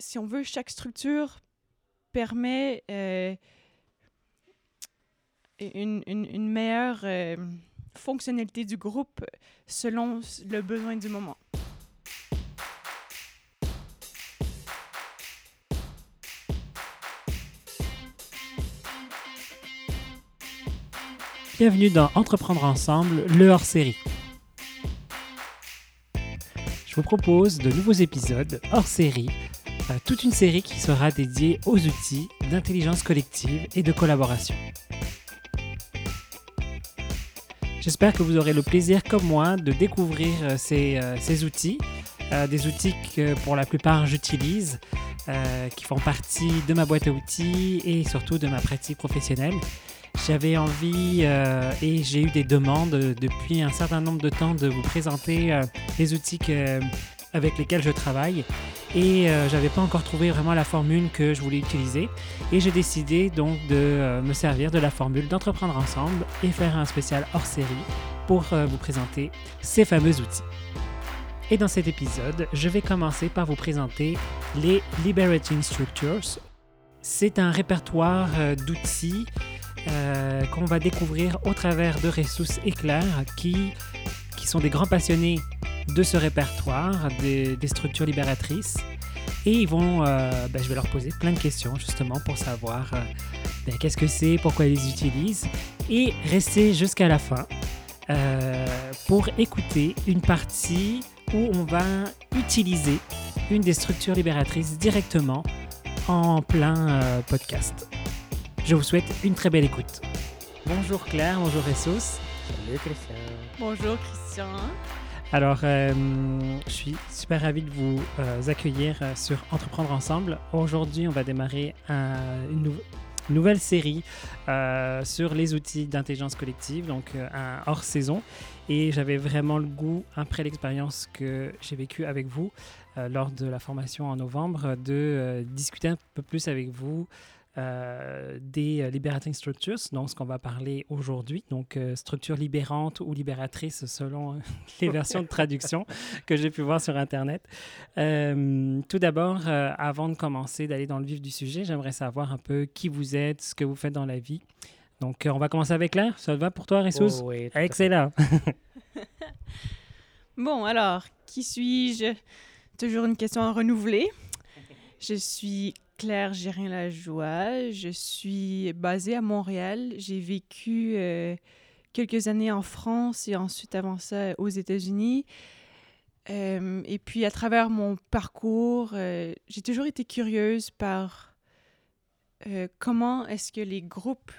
si on veut, chaque structure permet euh, une, meilleure euh, fonctionnalité du groupe selon le besoin du moment. Bienvenue dans Entreprendre ensemble, le hors-série. Je vous propose de nouveaux épisodes hors-série, toute une série qui sera dédiée aux outils d'intelligence collective et de collaboration. J'espère que vous aurez le plaisir, comme moi, de découvrir euh, ces, euh, ces outils, des outils que pour la plupart j'utilise, qui font partie de ma boîte à outils et surtout de ma pratique professionnelle j'avais envie euh, et j'ai eu des demandes depuis un certain nombre de temps de vous présenter euh, les outils avec lesquels je travaille et euh, j'avais pas encore trouvé vraiment la formule que je voulais utiliser et j'ai décidé donc de me servir de la formule d'entreprendre ensemble et faire un spécial hors série pour vous présenter ces fameux outils. Et dans cet épisode, je vais commencer par vous présenter les Liberating Structures. C'est un répertoire d'outils euh, qu'on va découvrir au travers de Ressus et Claire, qui, qui sont des grands passionnés de ce répertoire, des, structures libératrices. Et ils vont, euh, ben, je vais leur poser plein de questions justement pour savoir euh, ben, qu'est-ce que c'est, pourquoi ils les utilisent, et rester jusqu'à la fin pour écouter une partie où on va utiliser une des structures libératrices directement en plein podcast. Je vous souhaite une très belle écoute. Bonjour Claire, bonjour Ressos. Salut Christian. Bonjour Christian. Alors, euh, je suis super ravi de vous euh, accueillir euh, sur Entreprendre ensemble. Aujourd'hui, on va démarrer une, nouvelle série sur les outils d'intelligence collective, donc un hors saison. Et j'avais vraiment le goût, après l'expérience que j'ai vécue avec vous lors de la formation en novembre, de discuter un peu plus avec vous euh, des euh, liberating structures, donc ce qu'on va parler aujourd'hui, donc euh, structure libérante ou libératrice selon les versions de traduction que j'ai pu voir sur Internet. tout d'abord, avant de commencer, d'aller dans le vif du sujet, j'aimerais savoir un peu qui vous êtes, ce que vous faites dans la vie. Donc, on va commencer avec Claire. Ça va pour toi, Ressus? Oh, oui, Excellent. bon, alors, qui suis-je? Toujours une question à renouveler. Je suis Claire Gérin-Lajoie. Je suis basée à Montréal. J'ai vécu euh, quelques années en France et ensuite avant ça aux États-Unis. Euh, et puis à travers mon parcours, euh, j'ai toujours été curieuse par comment est-ce que les groupes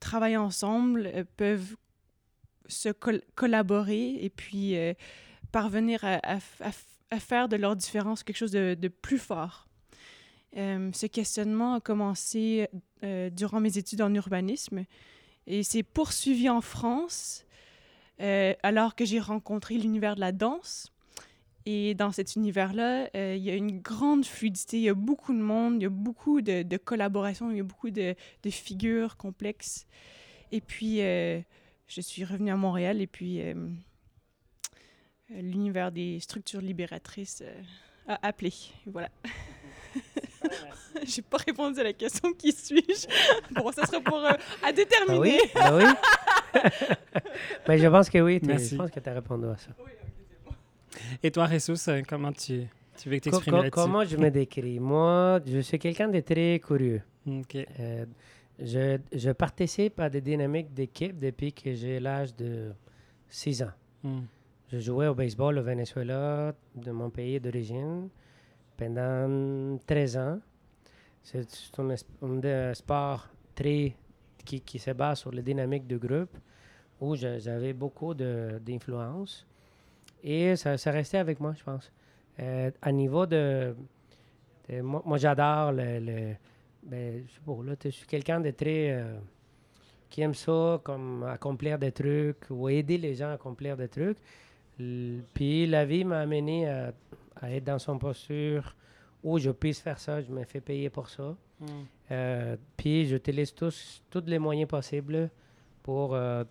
travaillent ensemble, peuvent se collaborer et puis parvenir à, à, à à faire de leur différence quelque chose de, plus fort. Euh, ce questionnement a commencé euh, durant mes études en urbanisme et s'est poursuivi en France euh, alors que j'ai rencontré l'univers de la danse. Et dans cet univers-là, il y a une grande fluidité, il y a beaucoup de monde, il y a beaucoup de, de collaboration, il y a beaucoup de, de, figures complexes. Et puis, je suis revenue à Montréal et puis l'univers des structures libératrices euh, a appelé. Voilà. J'ai pas répondu à la question qui suis-je? bon, ça sera pour euh, à déterminer. Ah oui, ah oui. Mais je pense que oui. Je pense que tu as répondu à ça. Et toi, Ressus, euh, comment tu, tu veux t'exprimer là-dessus? Comment je me décris? Moi, je suis quelqu'un de très curieux. Je, je, participe à des dynamiques d'équipe depuis que j'ai l'âge de 6 ans. Hmm. Je jouais au baseball au Venezuela, de mon pays d'origine, pendant 13 ans. C'est un, sport très, qui, qui, se base sur les dynamiques de groupe, où j'avais beaucoup d'influence. Et ça, ça, restait avec moi, je pense. Euh, à niveau de... moi, j'adore le... le ben, je là, suis quelqu'un de très... Euh, qui aime ça, comme accomplir des trucs ou aider les gens à accomplir des trucs. Puis la vie m'a amené à, être dans son posture où je puisse faire ça, je me fais payer pour ça. Hmm. Euh, puis j'utilise tous, tous les moyens possibles pour, euh,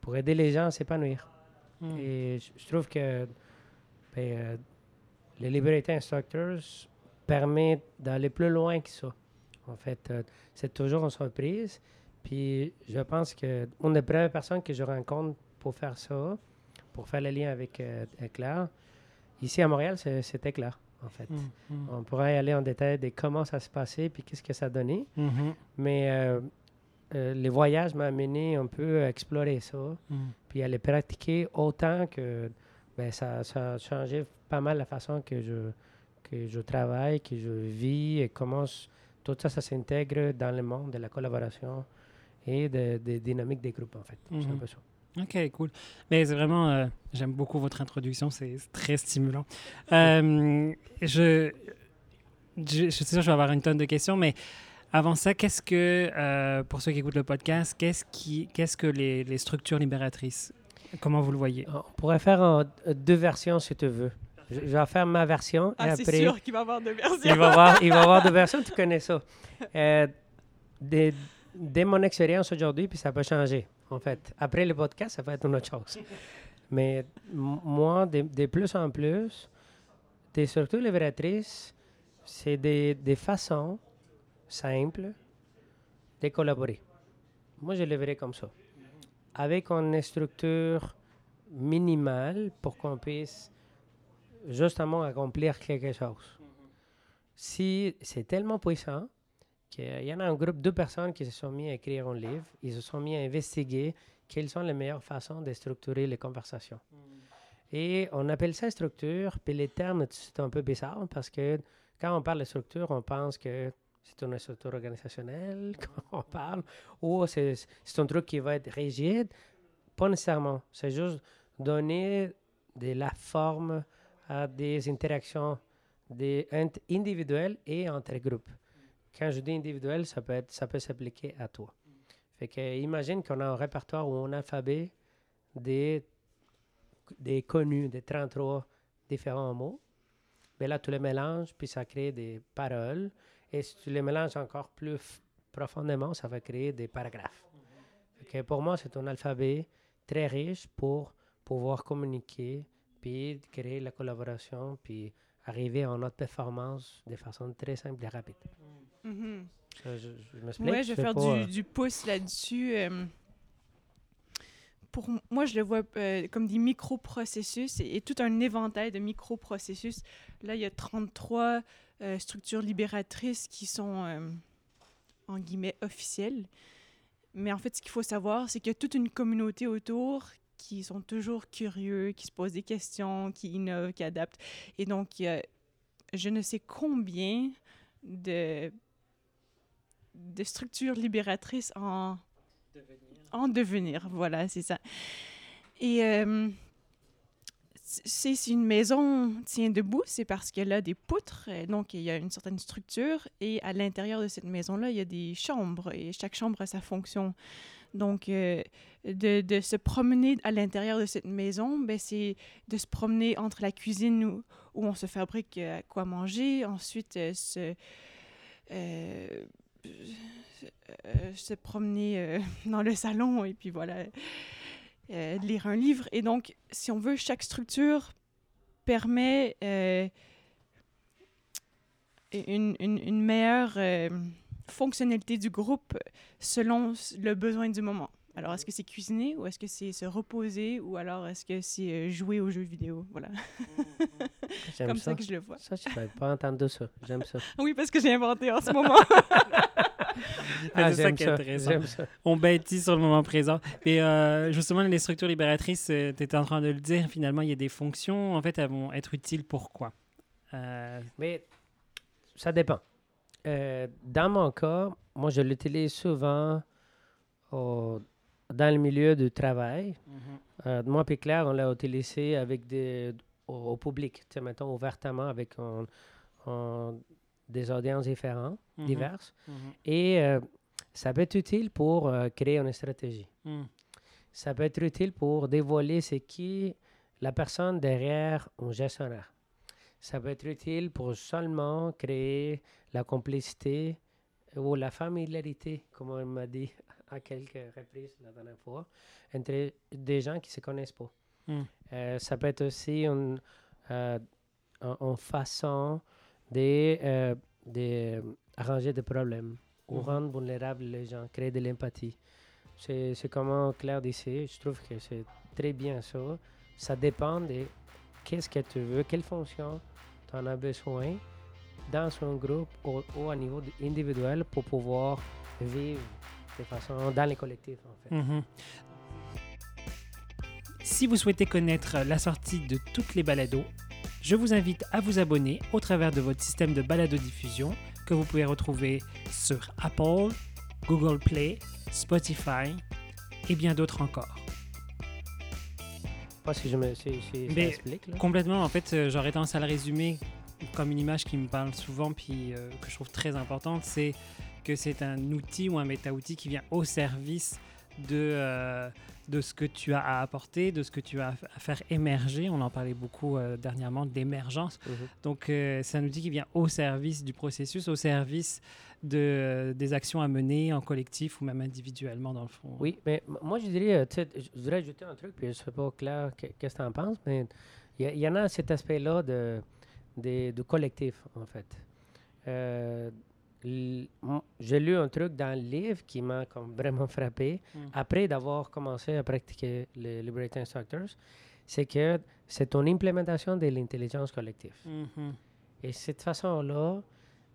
pour aider les gens à s'épanouir. Hmm. Et je, trouve que ben, euh, les Liberty Instructors permettent d'aller plus loin que ça. En fait, euh, c'est toujours une surprise. Puis je pense que une des premières personnes que je rencontre pour faire ça, pour faire le lien avec euh, Claire, ici à Montréal, c'était clair, en fait. Mm, mm. On pourrait aller en détail de comment ça se passait puis qu'est-ce que ça donnait. Mm-hmm. Mais euh, euh, les voyages m'ont amené un peu à explorer ça, mm. puis à les pratiquer autant que ben, ça, ça, a changé pas mal la façon que je, que je travaille, que je vis et comment tout ça, ça s'intègre dans le monde de la collaboration et des de dynamiques des groupes, en fait. C'est un mm-hmm. peu ça. Ok, cool. Mais c'est vraiment, euh, j'aime beaucoup votre introduction, c'est très stimulant. Euh, je, je, je, suis sûr que je vais avoir une tonne de questions, mais avant ça, qu'est-ce que, euh, pour ceux qui écoutent le podcast, qu'est-ce, qui, qu'est-ce que les, les, structures libératrices Comment vous le voyez? On pourrait faire deux versions si tu veux. Je, vais faire ma version. Ah, c'est sûr qu'il va y avoir deux versions. il, va avoir, il va avoir deux versions, tu connais ça. Dès, dès mon expérience aujourd'hui, puis ça peut changer en fait. Après le podcast, ça va être une autre chose. Mais moi, de, plus en plus, des structures libératrices, c'est des, des, façons simples de collaborer. Moi, je le verrais comme ça. Avec une structure minimale pour qu'on puisse justement accomplir quelque chose. Si c'est tellement puissant, il y en a un groupe de personnes qui se sont mis à écrire un livre, ils se sont mis à investiguer quelles sont les meilleures façons de structurer les conversations. Mm. Et on appelle ça structure, puis les termes, c'est un peu bizarre parce que quand on parle de structure, on pense que c'est une structure organisationnelle qu'on parle, ou c'est un truc qui va être rigide. Pas nécessairement. C'est juste donner de la forme à des interactions des individuelles et entre groupes. Quand je dis individuel, ça peut, être, ça peut s'appliquer à toi. Fait que imagine qu'on a un répertoire ou un alphabet des, des connus, des 33 différents mots. Mais là, tu les mélanges, puis ça crée des paroles. Et si tu les mélanges encore plus profondément, ça va créer des paragraphes. que pour moi, c'est un alphabet très riche pour pouvoir communiquer, puis créer la collaboration, puis arriver à notre performance de façon très simple et rapide. Mm je, je je vais faire du, euh, du, pouce là-dessus. Euh, pour moi, je le vois euh, comme des microprocessus et, et, tout un éventail de microprocessus. Là, il y a 33 structures libératrices qui sont, en guillemets, officielles. Mais en fait, ce qu'il faut savoir, c'est qu'il y a toute une communauté autour qui sont toujours curieux, qui se posent des questions, qui innovent, qui adaptent. Et donc, il y a je ne sais combien de de structures libératrices en devenir. En devenir, voilà, c'est ça. Et euh, si une maison tient debout, c'est parce qu'elle a des poutres, donc il y a une certaine structure, et à l'intérieur de cette maison-là, il y a des chambres, et chaque chambre a sa fonction. Donc, euh, de, de, se promener à l'intérieur de cette maison, ben, c'est de se promener entre la cuisine où, où on se fabrique euh, quoi manger, ensuite se, euh, se promener euh, dans le salon et puis voilà, euh, lire un livre. Et donc, si on veut, chaque structure permet une, une, une, meilleure fonctionnalité du groupe selon le besoin du moment. Alors, est-ce que c'est cuisiner ou est-ce que c'est se reposer ou alors est-ce que c'est jouer aux jeux vidéo? Voilà. Comme ça. que je le vois. Ça, je ne pas entendre ça. J'aime ça. oui, parce que j'ai inventé en ce moment. ah, c'est ça qui est intéressant. On bâtit sur le moment présent. Et euh, justement, les structures libératrices, euh, tu étais en train de le dire, finalement, il y a des fonctions. En fait, elles vont être utiles pourquoi? Euh... Mais ça dépend. Euh, dans mon cas, moi, je l'utilise souvent au dans le milieu du travail. Mm-hmm. Euh, moi et Claire, on l'a utilisé avec des, au, public, mettons ouvertement avec des audiences différentes, mm-hmm. diverses. Mm-hmm. Et euh, ça peut être utile pour euh, créer une stratégie. Mm. Ça peut être utile pour dévoiler ce qui la personne derrière un gestionnaire. Ça peut être utile pour seulement créer la complicité ou la familiarité, comme on m'a dit à quelques reprises la dernière fois, entre des gens qui ne se connaissent pas. Hmm. Euh, ça peut être aussi un, euh, façon de, de arranger des problèmes ou mhm. rendre vulnérables les gens, créer de l'empathie. C'est comment Claire disait, je trouve que c'est très bien ça. Ça dépend de qu'est-ce que tu veux, quelle fonction tu en as besoin dans son groupe ou, ou à niveau individuel pour pouvoir vivre de façon dans les collectifs en fait. Mhm. Si vous souhaitez connaître la sortie de toutes les balados, je vous invite à vous abonner au travers de votre système de balado-diffusion que vous pouvez retrouver sur Apple, Google Play, Spotify et bien d'autres encore. Pas si je me si, Complètement, en fait, euh, j'aurais tendance à le résumer comme une image qui me parle souvent puis euh, que je trouve très importante, c'est que c'est un outil ou un méta-outil qui vient au service de, euh, de ce que tu as à apporter, de ce que tu as à faire émerger. On en parlait beaucoup euh, dernièrement d'émergence. Mhm. Donc, euh, c'est un outil qui vient au service du processus, au service de, des actions à mener en collectif ou même individuellement, dans le fond. Oui, mais moi, je dirais, je voudrais ajouter un truc, puis je ne sais pas, Claire, qu'est-ce que tu en penses, mais il y, en a cet aspect-là de, de, de, collectif, en fait j'ai lu un truc dans le livre qui m'a vraiment frappé mm. après d'avoir commencé à pratiquer les Liberating Instructors, c'est que c'est ton implémentation de l'intelligence collective. Mm-hmm. Et cette façon-là,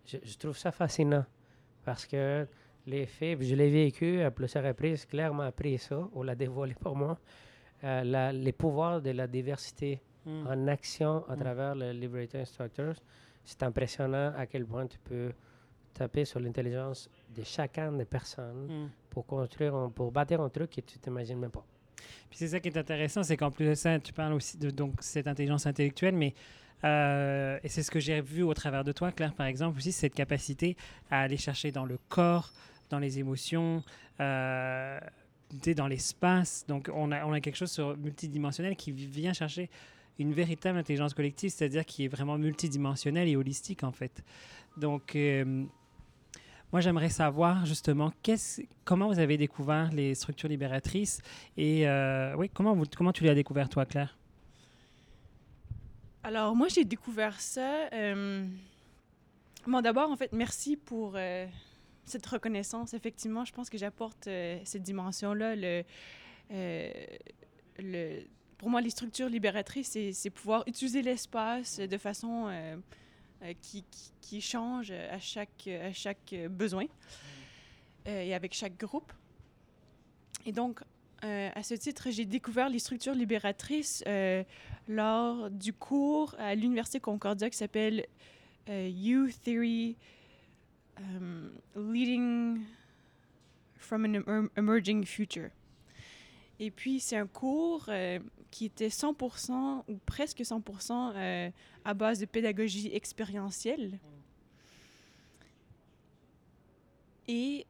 je, trouve ça fascinant parce que les faits, je l'ai vécu à plusieurs reprises, clairement appris ça, ou l'a dévoilé pour moi, euh, les pouvoirs de la diversité mm. en action à mm. travers les Liberating Instructors. C'est impressionnant à quel point tu peux taper sur l'intelligence de chacun des personnes hmm. pour construire, pour bâtir un truc que tu t'imagines même pas. Puis c'est ça qui est intéressant, c'est qu'en plus de ça, tu parles aussi de donc, cette intelligence intellectuelle, mais euh, et c'est ce que j'ai vu au travers de toi, Claire, par exemple, aussi cette capacité à aller chercher dans le corps, dans les émotions, euh, dans l'espace. Donc on a, on a quelque chose sur multidimensionnel qui vient chercher une véritable intelligence collective, c'est-à-dire qui est vraiment multidimensionnelle et holistique en fait. Donc euh, moi, j'aimerais savoir justement comment vous avez découvert les structures libératrices et euh, oui, comment, tu les as découvert, toi, Claire? Alors, moi, j'ai découvert ça. Euh, bon, d'abord, en fait, merci pour euh, cette reconnaissance. Effectivement, je pense que j'apporte cette dimension-là. Pour moi, les structures libératrices, c'est pouvoir utiliser l'espace de façon euh, qui, qui, change à chaque, à chaque besoin euh, et avec chaque groupe. Et donc, euh, à ce titre, j'ai découvert les structures libératrices lors du cours à l'Université Concordia qui s'appelle You Theory um, Leading from an Emerging Future. Et puis, c'est un cours qui était 100% ou presque 100% euh, à base de pédagogie expérientielle. Et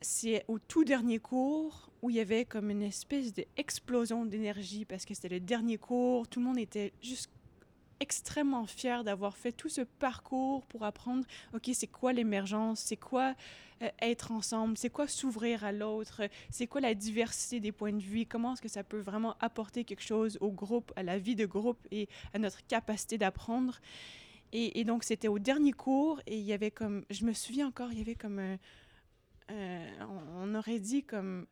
c'est au tout dernier cours où il y avait comme une espèce d'explosion d'énergie parce que c'était le dernier cours, tout le monde était juste extrêmement fier d'avoir fait tout ce parcours pour apprendre, OK, c'est quoi l'émergence, c'est quoi euh, être ensemble, c'est quoi s'ouvrir à l'autre, c'est quoi la diversité des points de vue, comment est-ce que ça peut vraiment apporter quelque chose au groupe, à la vie de groupe et à notre capacité d'apprendre. Et, donc, c'était au dernier cours et il y avait comme, je me souviens encore, il y avait comme un, on aurait dit comme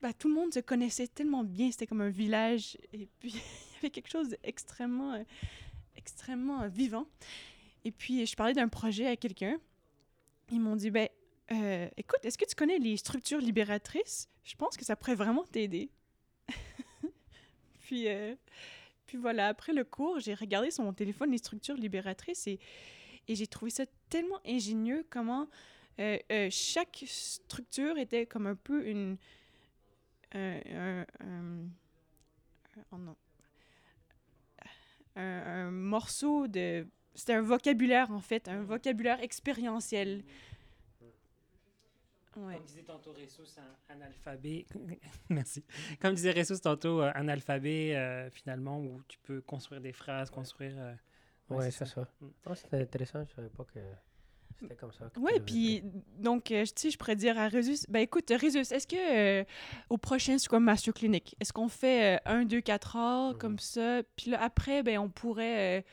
bah, tout le monde se connaissait tellement bien, c'était comme un village. Et puis, avait quelque chose d'extrêmement, euh, extrêmement euh, vivant. Et puis, je parlais d'un projet à quelqu'un. Ils m'ont dit, ben, euh, écoute, est-ce que tu connais les structures libératrices? Je pense que ça pourrait vraiment t'aider. puis, puis voilà, après le cours, j'ai regardé sur mon téléphone les structures libératrices et, et j'ai trouvé ça tellement ingénieux comment chaque structure était comme un peu une un, un, morceau de... C'était un vocabulaire, en fait, un vocabulaire expérientiel. Ouais. Comme disait tantôt Ressus, un, alphabet. Merci. Comme disait Ressus tantôt, euh, un alphabet, euh, finalement, où tu peux construire des phrases, construire. Euh, ouais, c'est ça. Mm. Ah, c'était intéressant. Je savais pas que C'était comme ça. Oui, puis donc, euh, tu sais, je pourrais dire à Résus, ben écoute, Résus, est-ce que euh, au prochain Scrum Master Clinic, est-ce qu'on fait 1, 2, 4 heures comme ça, puis là, après, ben on pourrait,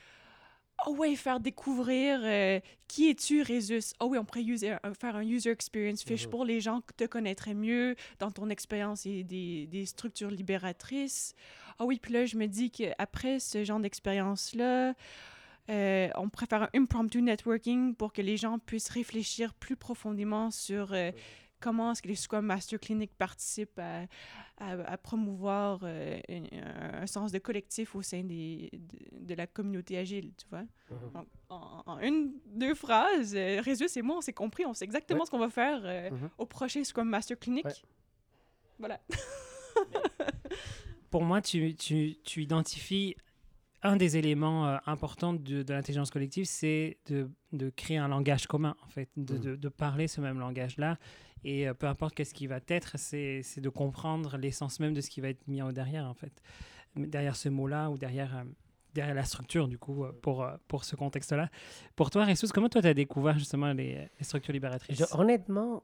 oh ouais, faire découvrir euh, qui es-tu, Résus? Oh oui, on pourrait user, faire un User Experience Fish Mhm. pour les gens qui te connaîtraient mieux dans ton expérience et des, des structures libératrices. Ah oui, puis là, je me dis qu'après ce genre d'expérience-là, euh, on faire un impromptu networking pour que les gens puissent réfléchir plus profondément sur euh, comment est-ce que les Scrum Master Clinic participent à, à- à promouvoir euh, un, un sens de collectif au sein des, de, de la communauté agile, tu vois? Mhm. Donc, en, en une, deux phrases, euh, Résus et moi, on s'est compris, on sait exactement Ouais. ce qu'on va faire euh, Mhm. au prochain Scrum Master Clinic. Ouais. Voilà. Pour moi, tu, tu, tu identifies un des éléments euh, importants de, de l'intelligence collective, c'est de, de créer un langage commun, en fait, de, Mhm. de, parler ce même langage-là. Et euh, peu importe qu'est-ce qui va être, c'est de comprendre l'essence même de ce qui va être mis en derrière, en fait. Derrière ce mot-là ou derrière, euh, derrière la structure, du coup, pour, pour ce contexte-là. Pour toi, Ressus, comment toi, tu as découvert justement les, les structures libératrices? Je- honnêtement,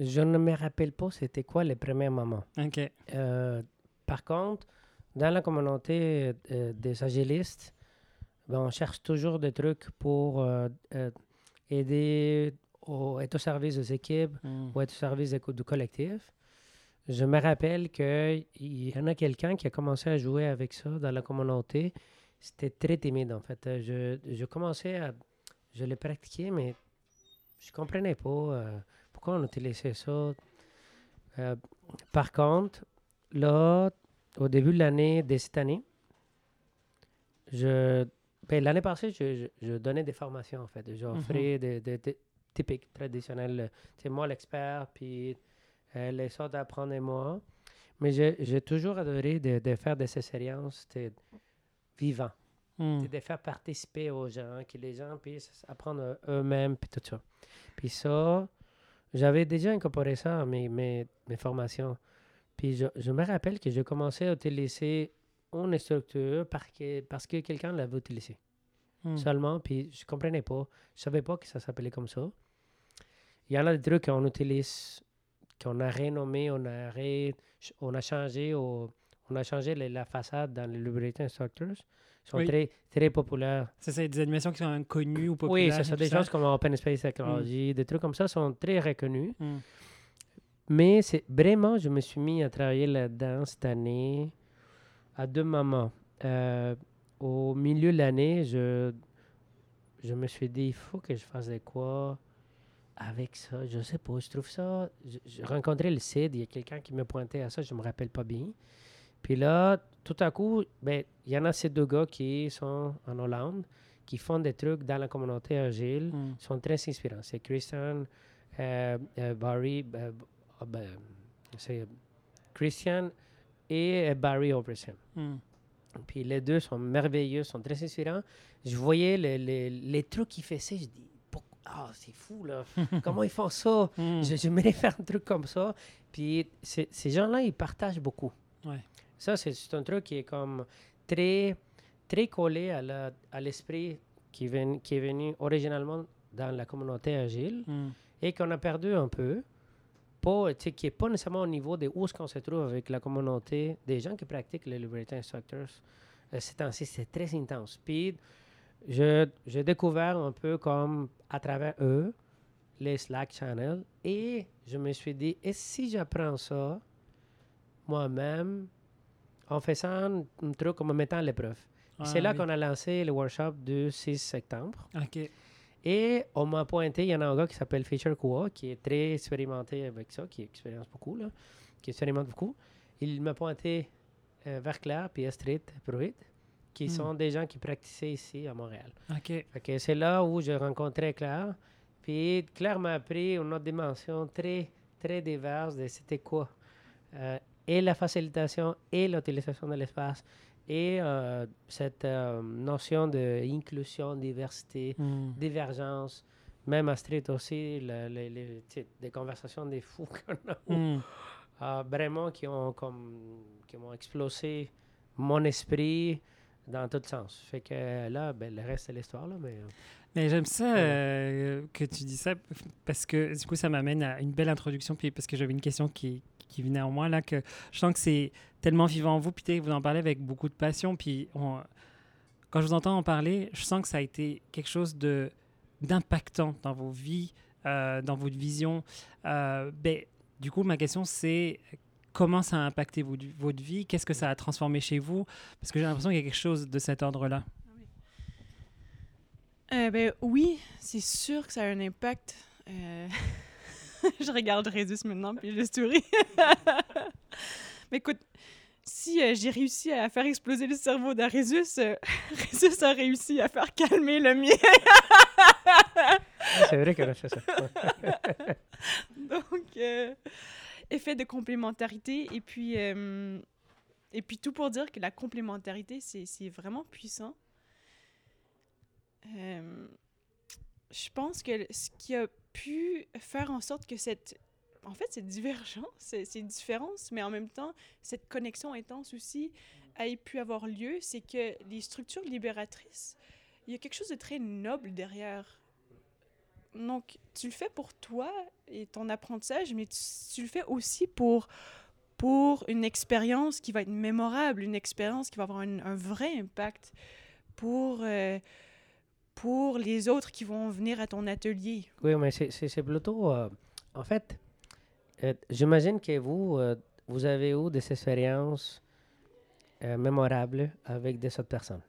je ne me rappelle pas c'était quoi les premiers moments. Ok. Par contre, dans la communauté euh, des agilistes, ben, on cherche toujours des trucs pour euh, euh, aider, au, être au service des équipes Mm. ou être au service du collectif. Je me rappelle qu'il y en a quelqu'un qui a commencé à jouer avec ça dans la communauté. C'était très timide, en fait. Je, je commençais à... Je l'ai pratiqué, mais je comprenais pas pourquoi on utilisait ça. Par contre, là, au début de l'année, de cette année, je... ben, l'année passée, je, je- je donnais des formations, en fait. J'offrais des, des- des typiques, traditionnels. C'est moi l'expert, puis euh, les autres apprennent moi. Mais j'ai toujours adoré de, de faire de ces séances c'était vivant, Mm. De faire participer aux gens, que les gens puissent apprendre eux-mêmes, puis tout ça. Puis ça, j'avais déjà incorporé ça à mes, mes, mes formations. Puis je, je me rappelle que j'ai commencé à utiliser une structure parce que, parce que quelqu'un l'avait utilisé Mm. seulement, puis je comprenais pas. Je savais pas que ça s'appelait comme ça. Il y en a des trucs qu'on utilise, qu'on a renommé, on a, ré- on a changé, au- on a changé les- la façade dans les Liberating Instructors. Ils sont Oui. très, très populaires. Ça, c'est des animations qui sont inconnues ou populaires. Oui, c'est ça. Des choses comme Open Space Technology, des trucs comme ça sont très reconnus. Mm. Mais c'est vraiment, je me suis mis à travailler là-dedans cette année à deux moments. Euh, au milieu de l'année, je, je me suis dit, il faut que je fasse de quoi avec ça. Je sais pas, je trouve ça. je- J'ai rencontré le CID, il y a quelqu'un qui me pointait à ça, je me rappelle pas bien. Puis là, tout à coup, ben, il y en a ces deux gars qui sont en Hollande, qui font des trucs dans la communauté agile Mm. sont très inspirants. C'est Christian, euh, euh, Barry, euh, ben, c'est Christian et Barry Oberson. Mm. Puis les deux sont merveilleux, sont très inspirants. Je voyais les, les, les trucs qu'ils faisaient, je dis, ah, c'est fou là, comment ils font ça? Mm. Je- J'aimerais faire un truc comme ça. Puis ces gens-là, ils partagent beaucoup. Ouais. Ça, c'est c'est un truc qui est comme très, très collé à la- à l'esprit qui, ven- qui est venu originalement dans la communauté agile Mm. et qu'on a perdu un peu, pas, qui n'est pas nécessairement au niveau de où est-ce qu'on se trouve avec la communauté des gens qui pratiquent les Liberating Instructors. Euh, ces temps-ci, c'est très intense. Puis, je- j'ai découvert un peu comme à travers eux, les Slack channels, et je me suis dit, et si j'apprends ça moi-même, en faisant un, truc, en me mettant à l'épreuve? Ah, c'est là oui. qu'on a lancé le workshop du 6 septembre. OK. Et on m'a pointé, il y en a un gars qui s'appelle Fisher Kua, qui est très expérimenté avec ça, qui expérimente beaucoup, là, qui expérimente beaucoup. Il m'a pointé euh, vers Claire puis Astrid Pruitt, qui Hmm. sont des gens qui pratiquaient ici à Montréal. OK. Que c'est là où j'ai rencontré Claire. Puis Claire m'a appris une autre dimension très, très diverse de c'était quoi. Euh, et la facilitation et l'utilisation de l'espace et euh, cette euh, notion d'inclusion, diversité, Mm. divergence. Même Astrid aussi, le- le- le- tu sais, des conversations des fous qu'on a eues, Mm. euh, vraiment qui ont, comme, qui m'ont explosé mon esprit, dans tout sens. Fait que là, ben, le reste, c'est l'histoire, là, mais... Mais j'aime ça euh, que tu dis ça parce que du coup, ça m'amène à une belle introduction. Puis parce que j'avais une question qui, qui venait en moi là, que je sens que c'est tellement vivant en vous. Puis vous en parlez avec beaucoup de passion. Puis quand je vous entends en parler, je sens que ça a été quelque chose de d'impactant dans vos vies, euh, dans votre vision. Euh, ben, du coup, ma question, c'est comment ça a impacté votre vie? Qu'est-ce que ça a transformé chez vous? Parce que j'ai l'impression qu'il y a quelque chose de cet ordre-là. Euh, ben, oui, c'est sûr que ça a un impact. Euh, je regarde Résus maintenant, puis je souris. Mais écoute, si euh, j'ai réussi à faire exploser le cerveau d'Arésus, Résus a réussi à faire calmer le mien. c'est vrai qu'elle a fait ça. Donc, effet de complémentarité. Et puis, et puis, tout pour dire que la complémentarité, c'est vraiment puissant. Je pense que ce qui a pu faire en sorte que cette en fait, cette divergence, ces différences, mais en même temps, cette connexion intense aussi ait pu avoir lieu, c'est que les structures libératrices, il y a quelque chose de très noble derrière. Donc, tu le fais pour toi et ton apprentissage, mais tu, le fais aussi pour, pour une expérience qui va être mémorable, une expérience qui va avoir un, vrai impact pour... Euh, pour les autres qui vont venir à ton atelier. Oui, mais c'est plutôt... Euh, en fait, euh, j'imagine que vous, euh, vous avez eu des expériences mémorables avec des autres personnes.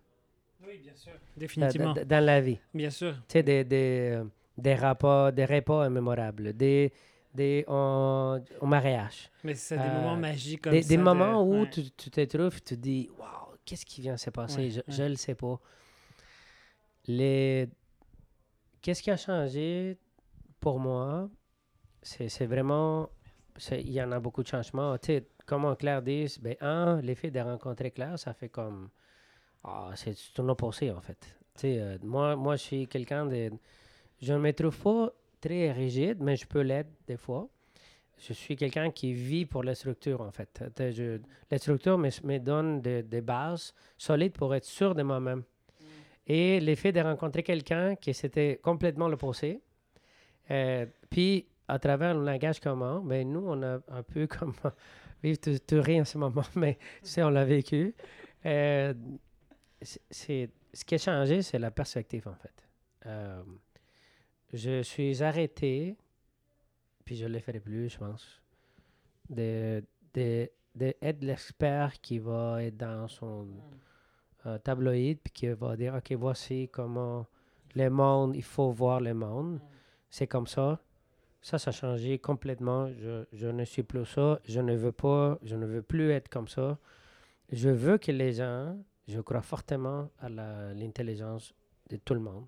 Oui, bien sûr. Définitivement. Dans, la vie. Bien sûr. Tu sais, des, des, des, rapports, des repas mémorables, des, des, au, mariage. Mais c'est des moments magiques comme des, ça. Des moments où tu, tu, te trouves, tu te dis, waouh, qu'est-ce qui vient de se passer? je ne le sais pas. Les... Qu'est-ce qui a changé pour moi? C'est vraiment... Il y en a beaucoup de changements. Tu sais, comme Claire dit, ben, un, l'effet de rencontrer Claire, ça fait comme... Ah, c'est ton opposé, en fait. Tu sais, euh, moi, moi, je suis quelqu'un de... Je ne me trouve pas très rigide, mais je peux l'être des fois. Je suis quelqu'un qui vit pour la structure, en fait. La structure me, me donne des bases solides pour être sûr de moi-même. Et l'effet de rencontrer quelqu'un qui c'était complètement l'opposé. Euh, puis, à travers le langage commun, ben, nous, on a un peu comme. vivre tout, en ce moment, mais c'est on l'a vécu. Euh, c'est, ce qui a changé, c'est la perspective, en fait. Euh, je suis arrêté, puis je ne le ferai plus, je pense, de, de, de être l'expert qui va être dans son euh, tabloïd, puis qui va dire, OK, voici comment le monde, il faut voir le monde. C'est comme ça. Ça, ça a changé complètement. Je, je, ne suis plus ça. Je ne veux pas, je ne veux plus être comme ça. Je veux que les gens, je crois fortement à l'intelligence de tout le monde.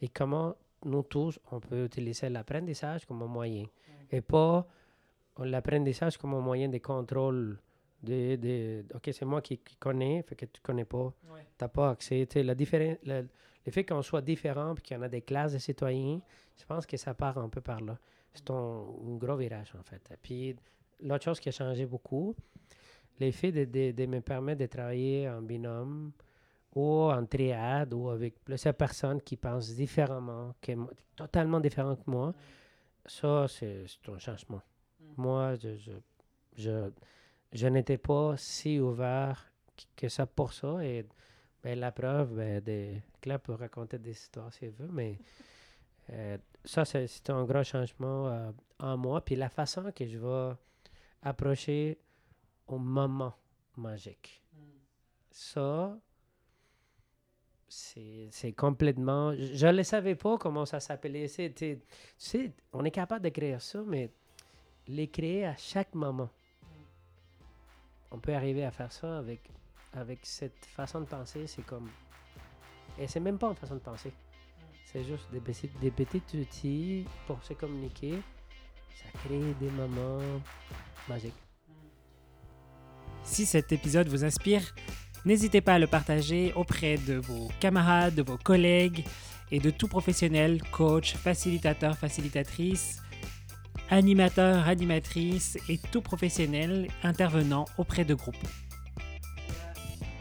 Et comment nous tous, on peut utiliser l'apprentissage comme un moyen. Et pas l'apprentissage comme un moyen de contrôle de, de OK, c'est moi qui, connais, fait que tu connais pas, tu n'as pas accès. La le, fait qu'on soit différent et qu'il y en a des classes de citoyens, je pense que ça part un peu par là. C'est un, gros virage, en fait. Puis, l'autre chose qui a changé beaucoup, l'effet de, de, de, me permettre de travailler en binôme ou en triade ou avec plusieurs personnes qui pensent différemment, que, totalement différentes que moi, ça, c'est un changement. Mm. Moi, je, je, je je n'étais pas si ouvert que ça pour ça. Et ben, la preuve, ben, de, Claire peut raconter des histoires si elle veut, mais euh, ça, c'est un gros changement euh, en moi. Puis la façon que je vais approcher au moment magique. Ça, c'est complètement. Je ne savais pas comment ça s'appelait. Tu sais, on est capable de créer ça, mais les créer à chaque moment on peut arriver à faire ça avec, avec cette façon de penser. C'est comme. Et c'est même pas une façon de penser. C'est juste des, des petits outils pour se communiquer. Ça crée des moments magiques. Si cet épisode vous inspire, n'hésitez pas à le partager auprès de vos camarades, de vos collègues et de tout professionnel, coach, facilitateur, facilitatrice animateur, animatrice et tout professionnel intervenant auprès de groupes.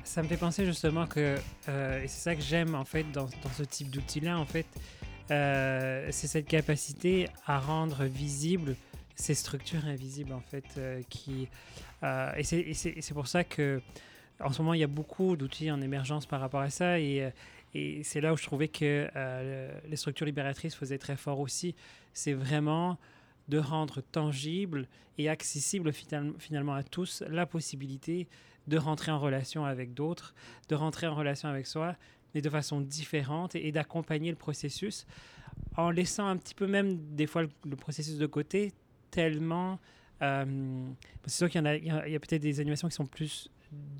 ça me fait penser justement que, et c'est ça que j'aime en fait dans, dans ce type d'outil-là, en fait, c'est cette capacité à rendre visible ces structures invisibles en fait qui et c'est pour ça que en ce moment il y a beaucoup d'outils en émergence par rapport à ça et et c'est là où je trouvais que euh, les structures libératrices faisaient très fort aussi. C'est vraiment de rendre tangible et accessible finalement à tous la possibilité de rentrer en relation avec d'autres, de rentrer en relation avec soi, mais de façon différente et, d'accompagner le processus en laissant un petit peu même des fois le, processus de côté, tellement... Euh, c'est sûr qu'il y, a, y a peut-être des animations qui sont plus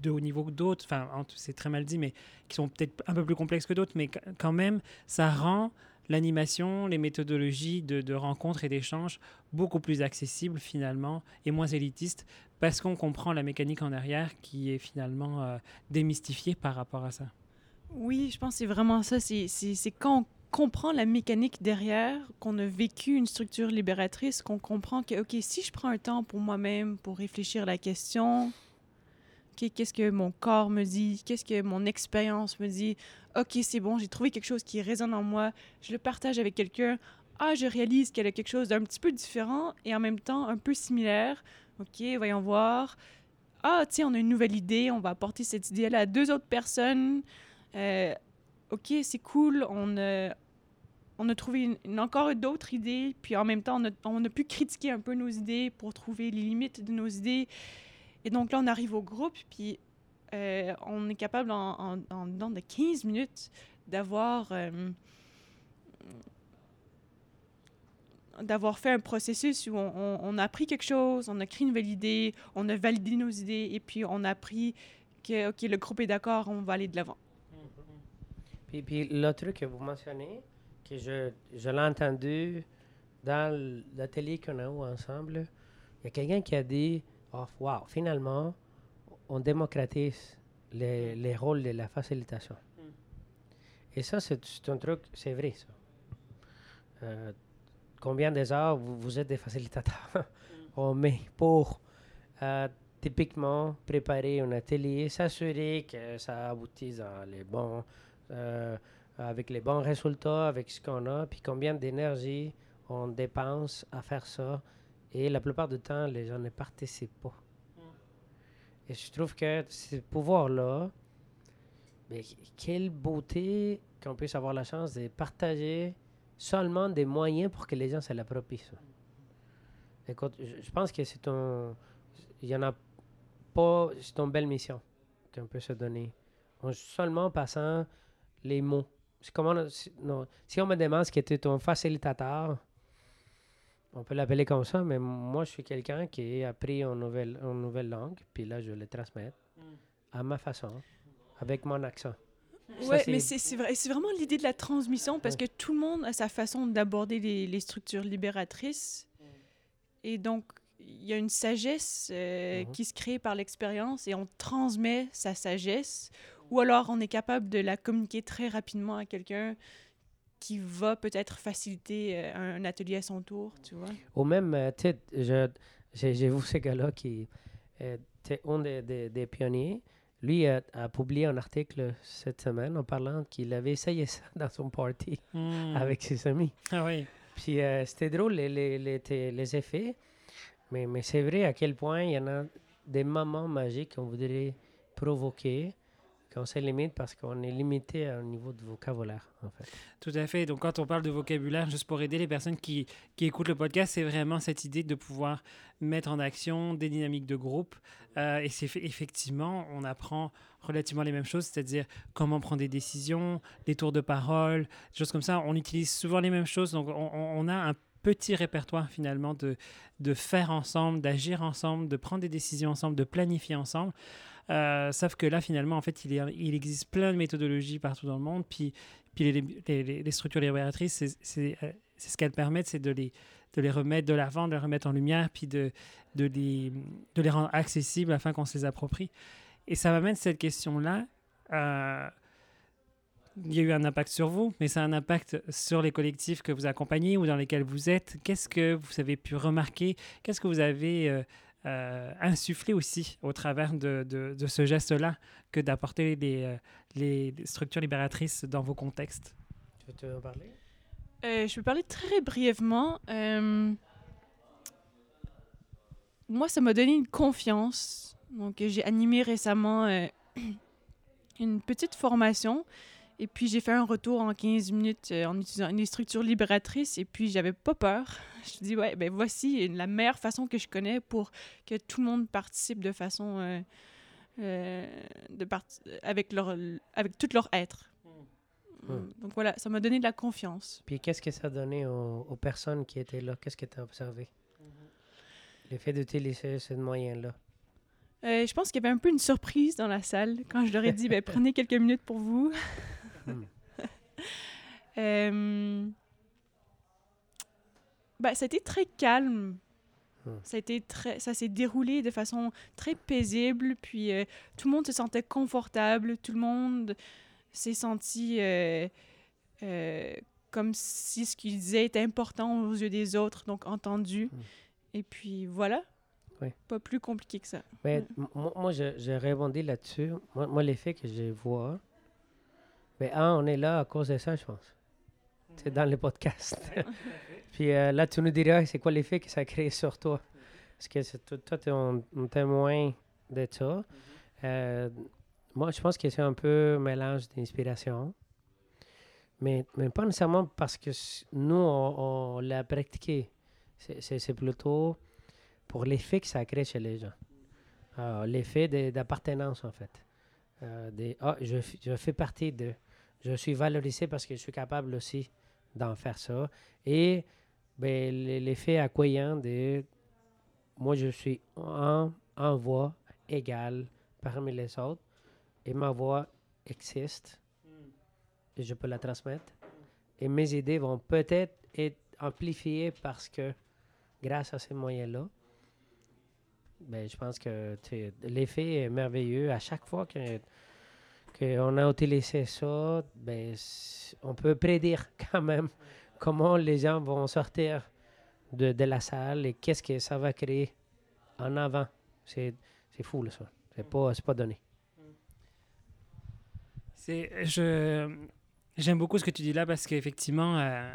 de haut niveau que d'autres, enfin c'est très mal dit, mais qui sont peut-être un peu plus complexes que d'autres, mais quand même, ça rend l'animation, les méthodologies de, rencontres et d'échanges beaucoup plus accessibles finalement et moins élitistes parce qu'on comprend la mécanique en arrière qui est finalement euh, démystifiée par rapport à ça. Oui, je pense que c'est vraiment ça. C'est quand on comprend la mécanique derrière, qu'on a vécu une structure libératrice, qu'on comprend que, OK, si je prends un temps pour moi-même, pour réfléchir à la question, qu'est-ce que mon corps me dit, qu'est-ce que mon expérience me dit? Ok, c'est bon, j'ai trouvé quelque chose qui résonne en moi, je le partage avec quelqu'un. Ah, je réalise qu'elle a quelque chose d'un petit peu différent et en même temps un peu similaire. Ok, voyons voir. Ah, tiens, on a une nouvelle idée, on va apporter cette idée-là à deux autres personnes. Euh, ok, c'est cool, on a, on a trouvé encore d'autres idées, puis en même temps, on a, on a pu critiquer un peu nos idées pour trouver les limites de nos idées. Et donc là, on arrive au groupe, puis euh, on est capable en, en, dans de 15 minutes d'avoir euh, d'avoir fait un processus où on, a appris quelque chose, on a créé une nouvelle idée, on a validé nos idées, et puis on a appris que OK, le groupe est d'accord, on va aller de l'avant. Puis, puis l'autre truc que vous mentionnez, que je, je l'ai entendu dans l'atelier qu'on a eu ensemble, il y a quelqu'un qui a dit wow, finalement, on démocratise les, les rôles de la facilitation. Mm. Et ça, c'est un truc, c'est vrai, ça. Euh, combien heures vous, êtes des facilitateurs? Mm. on met pour euh, typiquement préparer un atelier, s'assurer que ça aboutisse dans les bons, euh, avec les bons résultats, avec ce qu'on a, puis combien d'énergie on dépense à faire ça et la plupart du temps, les gens ne participent pas. Mm. Et je trouve que ce pouvoir-là, mais quelle beauté qu'on puisse avoir la chance de partager seulement des moyens pour que les gens se l'approprient. Écoute, je, pense que c'est un. Il y en a pas. C'est une belle mission qu'on peut se donner. En seulement passant les mots. Comment, non, si on me demande ce qui était ton facilitateur, on peut l'appeler comme ça, mais moi, je suis quelqu'un qui a appris une nouvelle, une nouvelle langue, puis là, je le transmets mm. à ma façon, avec mon accent. Oui, mais c'est vrai, vraiment l'idée de la transmission, parce que tout le monde a sa façon d'aborder les, les, structures libératrices. Mm. Et donc, il y a une sagesse euh, mm-hmm. qui se crée par l'expérience et on transmet sa sagesse. Ou alors, on est capable de la communiquer très rapidement à quelqu'un qui va peut-être faciliter euh, un, atelier à son tour, tu vois? Ou même, euh, tu sais, j'ai vu ce gars-là qui était un des, des, pionniers. Lui a, publié un article cette semaine en parlant qu'il avait essayé ça dans son party hmm. avec ses amis. Ah oui. Puis euh, c'était drôle les, les, les, les, effets, mais, mais c'est vrai à quel point il y en a des moments magiques qu'on voudrait provoquer qu'on se limite parce qu'on est limité au niveau de vocabulaire, en fait. Tout à fait. Donc, quand on parle de vocabulaire, juste pour aider les personnes qui, qui écoutent le podcast, c'est vraiment cette idée de pouvoir mettre en action des dynamiques de groupe. Euh, et c'est effectivement, on apprend relativement les mêmes choses, c'est-à-dire comment prendre des décisions, des tours de parole, des choses comme ça. On utilise souvent les mêmes choses. Donc, on, on a un petit répertoire finalement de, de faire ensemble, d'agir ensemble, de prendre des décisions ensemble, de planifier ensemble. Euh, sauf que là, finalement, en fait, il, il, existe plein de méthodologies partout dans le monde. Puis, puis les, les, structures libératrices, euh, c'est ce qu'elles permettent, c'est de les, de les remettre de l'avant, de les remettre en lumière, puis de, de, les, de les rendre accessibles afin qu'on se les approprie. Et ça m'amène cette question-là. Euh, il y a eu un impact sur vous, mais c'est un impact sur les collectifs que vous accompagnez ou dans lesquels vous êtes. Qu'est-ce que vous avez pu remarquer? Qu'est-ce que vous avez insuffler aussi au travers de, de, ce geste-là que d'apporter les, les, structures libératrices dans vos contextes. Tu veux te parler? je peux parler très brièvement moi, ça m'a donné une confiance. Donc, j'ai animé récemment euh, une petite formation. Et puis, j'ai fait un retour en 15 minutes euh, en utilisant une structure libératrice. Et puis, j'avais pas peur. Je me dis, ouais, ben voici la meilleure façon que je connais pour que tout le monde participe de façon. Euh, de avec, leur, avec tout leur être. Hmm. Donc voilà, ça m'a donné de la confiance. Puis qu'est-ce que ça a donné aux, aux personnes qui étaient là? Qu'est-ce que tu as observé? L'effet d'utiliser ce moyen-là. Euh, je pense qu'il y avait un peu une surprise dans la salle quand je leur ai dit ben, prenez quelques minutes pour vous. Euh, ben, ça a été très calme. Hmm. Ça, a été très, ça s'est déroulé de façon très paisible, puis euh, tout le monde se sentait confortable, tout le monde s'est senti euh, euh, comme si ce qu'il disait était important aux yeux des autres, donc entendu. Hmm. Et puis voilà. Pas plus compliqué que ça. Mais moi, j'ai rebondi là-dessus. Moi, l'effet que je vois, mais un, on est là à cause de ça, je pense. C'est dans le podcast. puis euh, là, tu nous diras, c'est quoi l'effet que ça a créé sur toi? Parce que toi, tu es un, témoin de ça. Mm-hmm. Euh, moi, je pense que c'est un peu un mélange d'inspiration. Mais, mais pas nécessairement parce que nous, on l'a pratiqué. C'est plutôt pour l'effet que ça crée chez les gens. Euh, l'effet d'appartenance, en fait. Euh, ah, je, je, fais partie de. Je suis valorisé parce que je suis capable aussi d'en faire ça. Et ben, l'effet accueillant de. Moi, je suis en, en voix égale parmi les autres. Et ma voix existe. Et je peux la transmettre. Et mes idées vont peut-être être amplifiées parce que grâce à ces moyens-là, ben, je pense que l'effet est merveilleux. À chaque fois que qu'on a utilisé ça, ben, on peut prédire quand même comment les gens vont sortir de, de la salle et qu'est-ce que ça va créer en avant. C'est fou, ça. C'est pas, pas donné. J'aime beaucoup ce que tu dis là parce qu'effectivement, euh,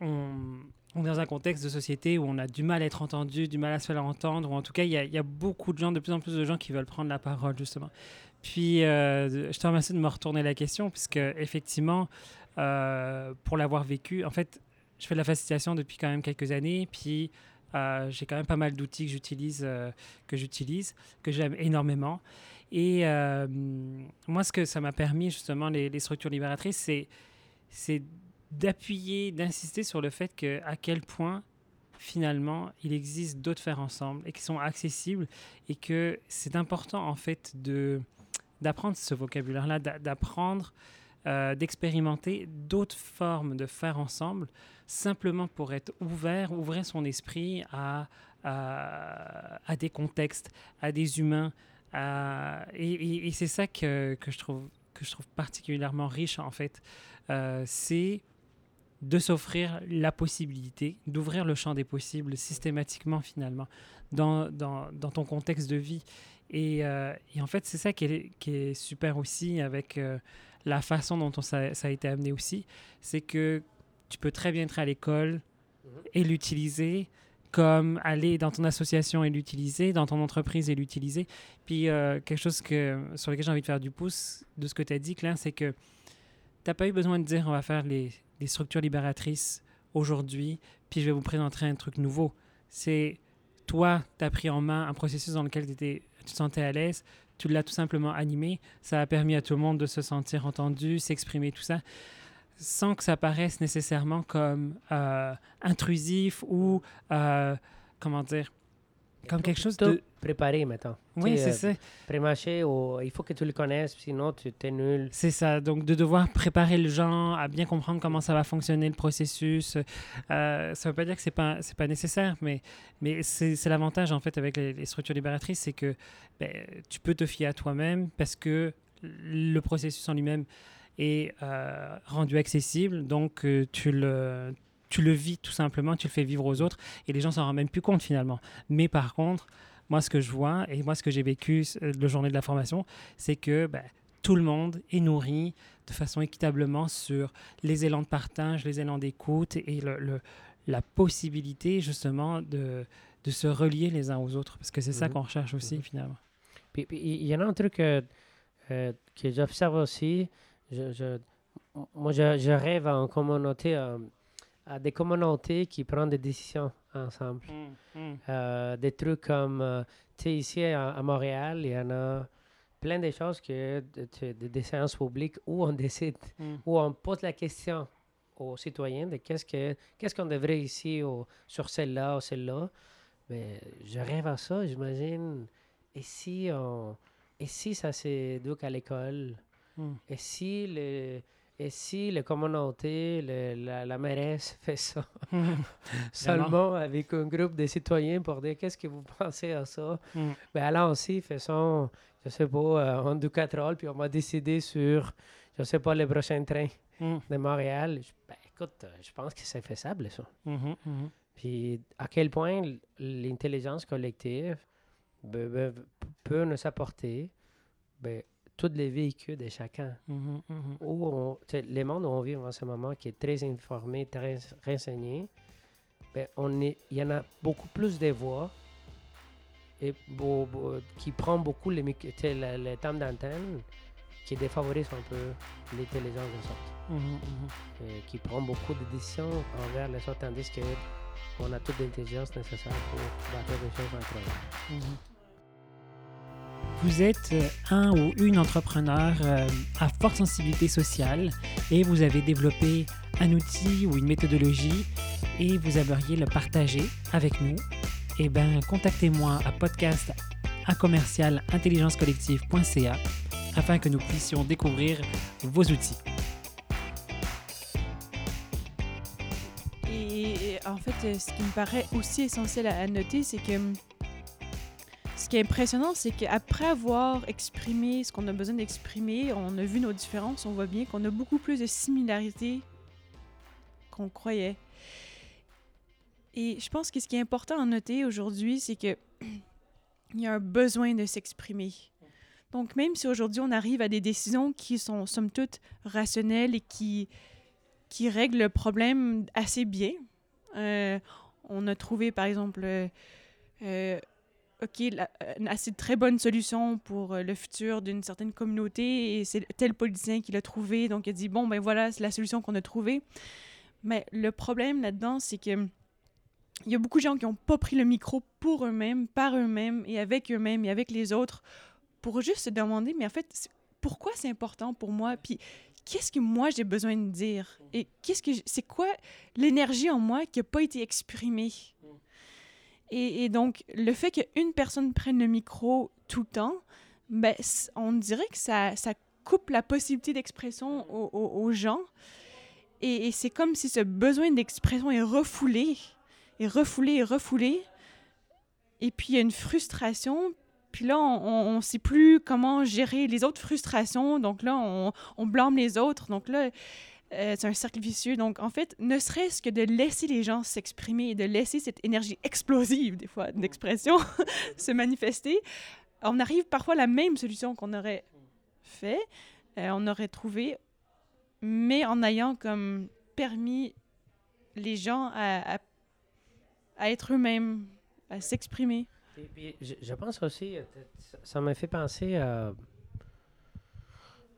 on, on est dans un contexte de société où on a du mal à être entendu, du mal à se faire entendre, ou en tout cas, il y, a beaucoup de gens, de plus en plus de gens qui veulent prendre la parole, justement. Puis, euh, je te remercie de me retourner la question, puisque effectivement, euh, pour l'avoir vécu, en fait, je fais de la facilitation depuis quand même quelques années, puis euh, j'ai quand même pas mal d'outils que j'utilise, que j'utilise, que j'aime énormément. Et moi, ce que ça m'a permis, justement, les, les structures libératrices, c'est d'appuyer, d'insister sur le fait que à quel point finalement il existe d'autres faire ensemble et qui sont accessibles et que c'est important en fait de d'apprendre ce vocabulaire-là, d'apprendre, euh, d'expérimenter d'autres formes de faire ensemble, simplement pour être ouvert, ouvrir son esprit à, à, des contextes, à des humains. et, c'est ça que, que, je trouve, que je trouve particulièrement riche en fait. Euh, c'est de s'offrir la possibilité d'ouvrir le champ des possibles systématiquement finalement dans, dans ton contexte de vie. Et, euh, et en fait, c'est ça qui est, qui est, super aussi avec euh, la façon dont on, ça, ça, a été amené aussi. C'est que tu peux très bien être à l'école mhm. et l'utiliser, comme aller dans ton association et l'utiliser, dans ton entreprise et l'utiliser. Puis euh, quelque chose que, sur lequel j'ai envie de faire du pouce de ce que tu as dit, Claire, c'est que tu n'as pas eu besoin de dire on va faire les, des structures libératrices aujourd'hui, puis je vais vous présenter un truc nouveau. C'est toi, tu as pris en main un processus dans lequel tu sentais à l'aise, tu l'as tout simplement animé, ça a permis à tout le monde de se sentir entendu, s'exprimer, tout ça, sans que ça paraisse nécessairement comme euh, intrusif ou, euh, comment dire, comme quelque chose de... Préparé maintenant. Oui, c'est ça. Pré-marché, il faut que tu le connaisses, sinon tu es nul. C'est ça. Donc, de devoir préparer le gens à bien comprendre comment ça va fonctionner le processus, euh, ça ne veut pas dire que ce n'est pas, pas nécessaire, mais, mais c'est l'avantage, en fait, avec les, structures libératrices, c'est que ben, tu peux te fier à toi-même parce que le processus en lui-même est euh, rendu accessible. Donc, euh, tu le tu le vis tout simplement, tu le fais vivre aux autres et les gens s'en rendent même plus compte finalement. Mais par contre, moi, ce que je vois et moi, ce que j'ai vécu le journée de la formation, c'est que ben, tout le monde est nourri de façon équitablement sur les élans de partage, les élans d'écoute et le, la possibilité justement de, de se relier les uns aux autres, parce que c'est ça mhm. qu'on recherche aussi mhm. finalement. Puis il y en a un truc euh, euh, que j'observe aussi, je, je, moi je, rêve en communauté, euh, à des communautés qui prennent des décisions ensemble. Mm, mm. des trucs comme, tu sais, ici à, Montréal, il y en a plein de choses que des séances publiques où on décide, mm. où on pose la question aux citoyens de qu'est-ce que qu'est-ce qu'on devrait ici sur celle-là ou celle-là. Mais je rêve à ça, j'imagine. Et si on et si ça s'éduque à l'école? Et si le et si la communauté, la, la, mairesse fait ça seulement avec un groupe de citoyens pour dire qu'est-ce que vous pensez à ça, mm. ben alors aussi faisons je sais pas, euh, en Ducatrol, puis on m'a décidé sur, je sais pas, les prochains trains hmm. de Montréal. ben, écoute, euh, je pense que c'est faisable, ça. Mhm. Puis à quel point l'intelligence collective peut nous apporter ben, tous les véhicules de chacun. Mhm, où les mondes où on vit en ce moment, qui est très informé, très renseigné, ben, on est, il y en a beaucoup plus de voix et qui prend beaucoup les, les, les temps d'antenne, qui défavorise un peu l'intelligence des autres. Mhm, mhm. Et qui prend beaucoup de décisions envers les autres, tandis qu'on a toute l'intelligence nécessaire pour battre des choses incroyables. Vous êtes euh, un ou une entrepreneur euh, à forte sensibilité sociale et vous avez développé un outil ou une méthodologie et vous aimeriez le partager avec nous eh ben, contactez-moi à podcast à afin que nous puissions découvrir vos outils. Et en fait, ce qui me paraît aussi essentiel à noter, c'est que qui est impressionnant, c'est qu'après avoir exprimé ce qu'on a besoin d'exprimer, on a vu nos différences, on voit bien qu'on a beaucoup plus de similarités qu'on croyait. Et je pense que ce qui est important à noter aujourd'hui, c'est que il y a un besoin de s'exprimer. Donc, même si aujourd'hui on arrive à des décisions qui sont somme toute rationnelles et qui, qui règlent le problème assez bien, euh, on a trouvé par exemple, euh, euh, OK, une assez très bonne solution pour le futur d'une certaine communauté et c'est tel politicien qui l'a trouvé, donc il a dit bon, ben voilà, c'est la solution qu'on a trouvée. Mais le problème là-dedans, c'est que il y a beaucoup de gens qui n'ont pas pris le micro pour eux-mêmes, par eux-mêmes et avec eux-mêmes et avec les autres pour juste se demander, mais en fait, pourquoi c'est important pour moi? Puis qu'est-ce que moi j'ai besoin de dire? Et qu'est-ce que c'est quoi l'énergie en moi qui n'a pas été exprimée? Et, donc, le fait qu'une personne prenne le micro tout le temps, ben, on dirait que ça, ça coupe la possibilité d'expression aux, gens. Et, c'est comme si ce besoin d'expression est refoulé et refoulé et refoulé. Et puis il y a une frustration. Puis là, on ne sait plus comment gérer les autres frustrations. Donc là, on, on blâme les autres. Donc là, euh, c'est un cercle vicieux. Donc en fait, ne serait-ce que de laisser les gens s'exprimer et de laisser cette énergie explosive, des fois, d'expression, se manifester, on arrive parfois à la même solution qu'on aurait fait, euh, on aurait trouvé, mais en ayant comme permis les gens à, à à être eux-mêmes, à s'exprimer. je, pense aussi, euh, ça m'a fait penser à,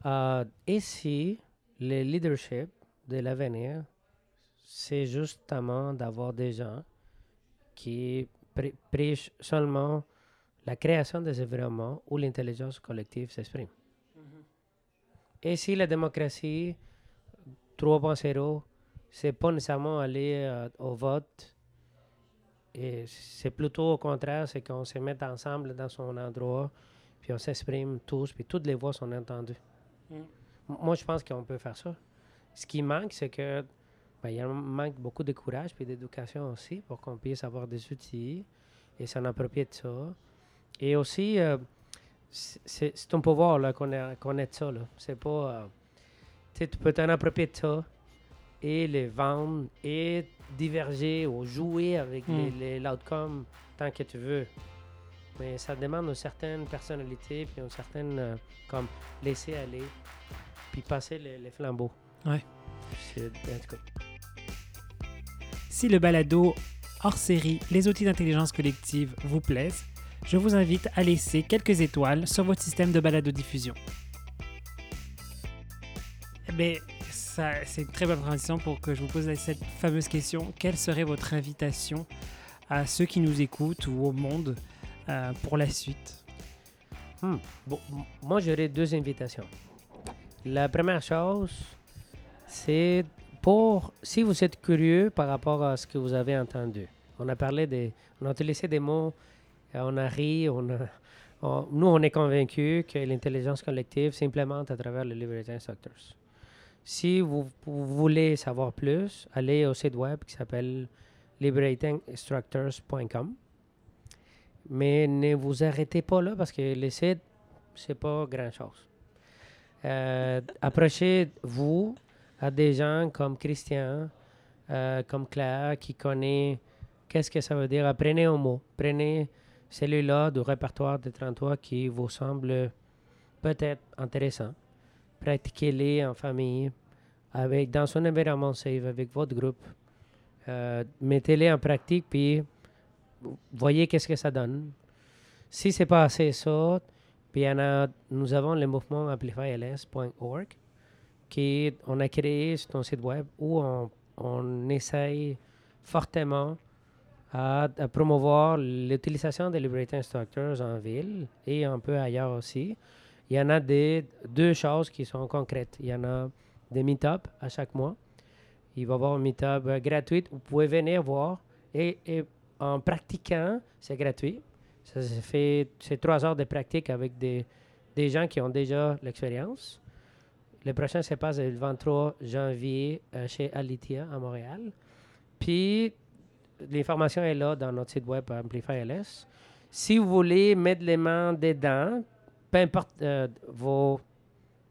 à ici, le leadership de l'avenir, c'est justement d'avoir des gens qui prêchent seulement la création des environnements où l'intelligence collective s'exprime. Mm-hmm. Et si la démocratie 3.0, c'est pas nécessairement aller euh, au vote et c'est plutôt au contraire, c'est qu'on se met ensemble dans son endroit, puis on s'exprime tous, puis toutes les voix sont entendues. Mm. Moi, je pense qu'on peut faire ça. Ce qui manque, c'est que ben, il manque beaucoup de courage puis d'éducation aussi pour qu'on puisse avoir des outils et s'en approprier de ça. Et aussi, euh, c'est ton pouvoir là, connaître ça. C'est pas. Euh, tu peux t'en approprier de ça et les vendre et diverger ou jouer avec hmm. les, l'outcome tant que tu veux. Mais ça demande une certaine personnalité, puis une certaine, euh, comme, laisser aller, puis passer les, flambeaux. Ouais. Si le balado hors série Les outils d'intelligence collective vous plaise, je vous invite à laisser quelques étoiles sur votre système de balado-diffusion. Mais eh c'est une très bonne transition pour que je vous pose cette fameuse question. Quelle serait votre invitation à ceux qui nous écoutent ou au monde euh, pour la suite? Hmm. Bon, moi, j'aurais deux invitations. La première chose, c'est pour, si vous êtes curieux par rapport à ce que vous avez entendu. On a parlé des, on a utilisé des mots, euh, on a ri, on nous, on est convaincus que l'intelligence collective s'implémente à travers le Liberty Instructors. Si vous, voulez savoir plus, allez au site web qui s'appelle liberatinginstructors.com. Mais ne vous arrêtez pas là parce que le site, c'est pas grand-chose. Euh, approchez-vous à des gens comme Christian, euh, comme Claire, qui connaît qu'est-ce que ça veut dire. Apprenez un mot. Prenez celui-là du répertoire de 33 qui vous semble peut-être intéressant pratiquez-les en famille, avec, dans son environnement safe, avec votre groupe. Euh, mettez-les en pratique, puis voyez qu'est-ce que ça donne. Si c'est pas assez ça, puis a, nous avons le mouvement amplifyls.org qui on a créé sur ton site web où on, essaye fortement à, promouvoir l'utilisation des Liberating Instructors en ville et un peu ailleurs aussi il y en a des, deux choses qui sont concrètes. Il y en a des meet-up à chaque mois. Il va y avoir un meet-up euh, gratuit. Vous pouvez venir voir. Et, en pratiquant, c'est gratuit. Ça se fait, c'est trois heures de pratique avec des, des gens qui ont déjà l'expérience. Le prochain se passe le 23 janvier euh, chez Alitia à Montréal. Puis, l'information est là dans notre site web Amplify LS. Si vous voulez mettre les mains dedans, peu importe euh, vos,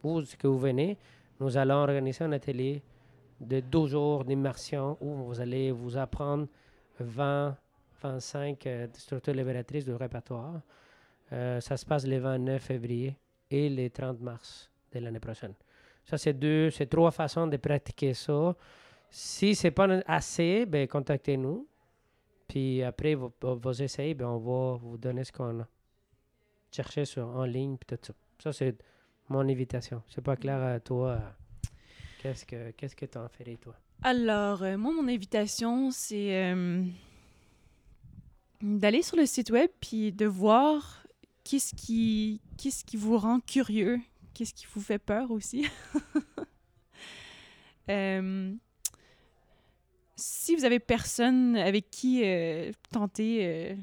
où que vous venez, nous allons organiser un atelier de deux jours d'immersion où vous allez vous apprendre 20, 25 euh, structures libératrices du répertoire. Euh, ça se passe le 29 février et le 30 mars de l'année prochaine. Ça, c'est deux, c'est trois façons de pratiquer ça. Si ce n'est pas assez, ben, contactez-nous. Puis après vos, vos essais, ben, on va vous donner ce qu'on a chercher sur, en ligne, puis tout ça. Ça, c'est mon invitation. C'est pas clair à toi. Qu'est-ce que qu'est-ce que fait, toi? Alors, euh, moi, mon invitation, c'est euh, d'aller sur le site web puis de voir qu'est-ce qui, qu'est-ce qui vous rend curieux, qu'est-ce qui vous fait peur aussi. euh, si vous avez personne avec qui euh, tenter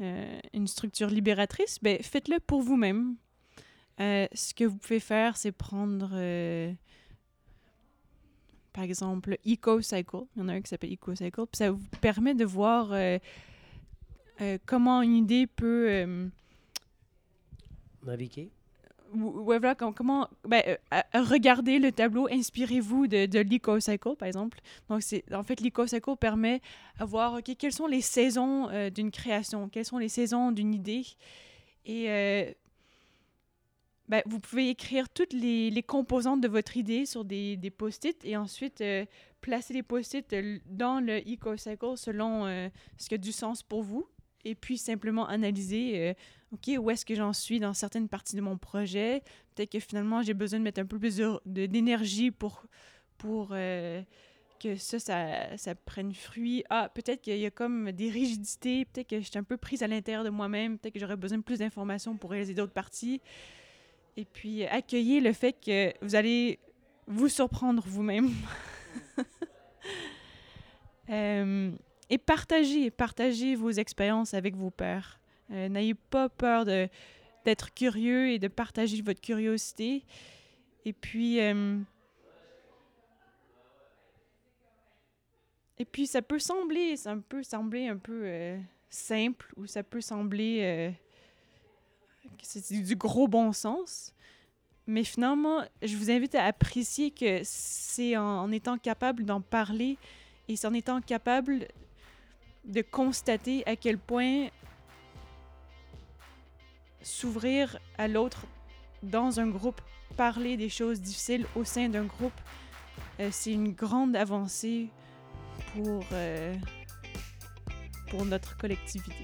euh, une structure libératrice, ben, faites-le pour vous-même. Ce que vous pouvez faire, c'est prendre, par exemple, EcoCycle. Il y en a un qui s'appelle EcoCycle. Ça vous permet de voir comment une idée peut... Naviguer voilà, comment ben, euh, regardez le tableau, inspirez-vous de, de l'EcoCycle, par exemple. Donc, c'est en fait, l'EcoCycle permet à voir ok, quelles sont les saisons euh, d'une création, quelles sont les saisons d'une idée. Et euh, ben, vous pouvez écrire toutes les, les, composantes de votre idée sur des, des post-it et ensuite placer les post-it dans le EcoCycle selon ce qui a du sens pour vous. Et puis simplement analyser OK, où est-ce que j'en suis dans certaines parties de mon projet? Peut-être que finalement, j'ai besoin de mettre un peu plus d'énergie pour, pour euh, que ça, ça, ça, prenne fruit. Ah, peut-être qu'il y a comme des rigidités, peut-être que je suis un peu prise à l'intérieur de moi-même, peut-être que j'aurais besoin de plus d'informations pour réaliser d'autres parties. Et puis, accueillir le fait que vous allez vous surprendre vous-même. euh, et partager, partager vos expériences avec vos pairs. Euh, n'ayez pas peur d'être curieux et de partager votre curiosité. Et puis, euh, et puis ça peut sembler, ça peut sembler un peu euh, simple ou ça peut sembler que c'est du gros bon sens. Mais finalement, je vous invite à apprécier que c'est en, étant capable d'en parler et c'est en étant capable de constater à quel point s'ouvrir à l'autre dans un groupe, parler des choses difficiles au sein d'un groupe, euh, c'est une grande avancée pour, euh, pour notre collectivité.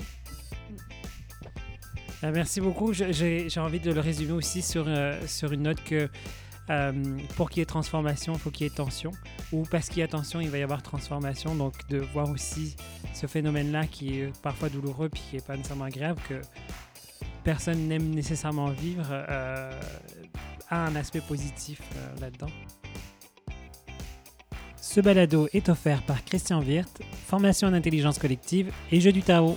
Euh, merci beaucoup. J'ai envie de le résumer aussi sur, sur une note que pour qu'il y ait transformation, il faut qu'il y ait tension. Ou parce qu'il y a tension, il va y avoir transformation. Donc de voir aussi ce phénomène-là qui est parfois douloureux puis qui n'est pas nécessairement agréable, que personne n'aime nécessairement vivre, a un aspect positif là-dedans. Ce balado est offert par Christian Wirth, formation en intelligence collective et jeu du Tao.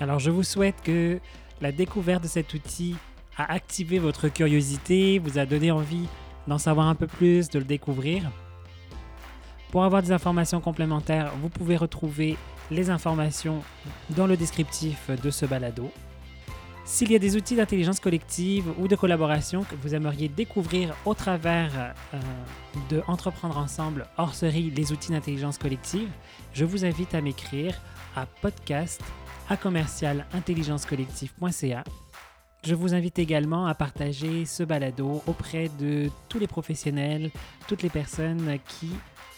Alors je vous souhaite que la découverte de cet outil a activé votre curiosité, vous a donné envie d'en savoir un peu plus, de le découvrir. Pour avoir des informations complémentaires, vous pouvez retrouver les informations dans le descriptif de ce balado. S'il y a des outils d'intelligence collective ou de collaboration que vous aimeriez découvrir au travers euh, de Entreprendre ensemble hors série les outils d'intelligence collective, je vous invite à m'écrire à podcast à commercial Je vous invite également à partager ce balado auprès de tous les professionnels, toutes les personnes qui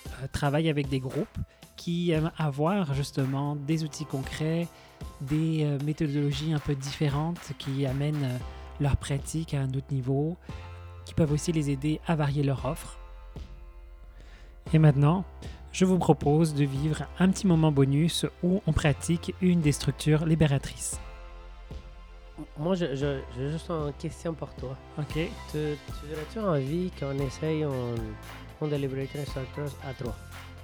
euh, travaillent avec des groupes, qui aiment avoir justement des outils concrets, des euh, méthodologies un peu différentes qui amènent euh, leur pratique à un autre niveau, qui peuvent aussi les aider à varier leur offre. Et maintenant, je vous propose de vivre un petit moment bonus où on pratique une des structures libératrices. Moi, j'ai juste une question pour toi. Ok. Tu, tu aurais-tu envie qu'on essaye on, on Liberator Structures à trois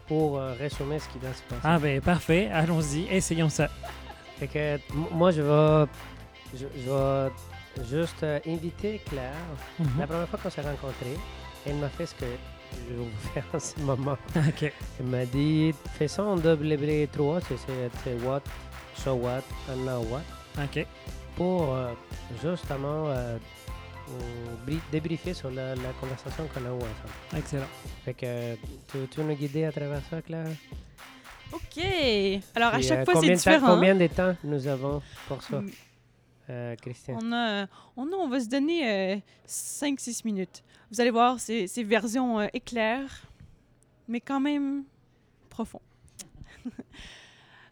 pour euh, résumer ce qui va se passer? Ah ben parfait, allons-y, essayons ça. Fait que moi, je vais, je, vais juste euh, inviter Claire. Mhm. La première fois qu'on s'est rencontrés, elle m'a fait ce que je vais vous faire en ce moment. Elle m'a dit fais ça en double 3, c'est what, so what, and now what. OK. Pour euh, justement euh, débriefer sur la, conversation qu'on a eue ensemble. Excellent. Fait que tu, tu veux nous guider à travers ça, Claire? OK. Alors, à chaque euh, fois, c'est différent. combien de temps nous avons pour ça, mm. euh, Christian? On, a, on, on va se donner 5-6 euh, minutes. Vous allez voir, c'est version éclair, mais quand même profond.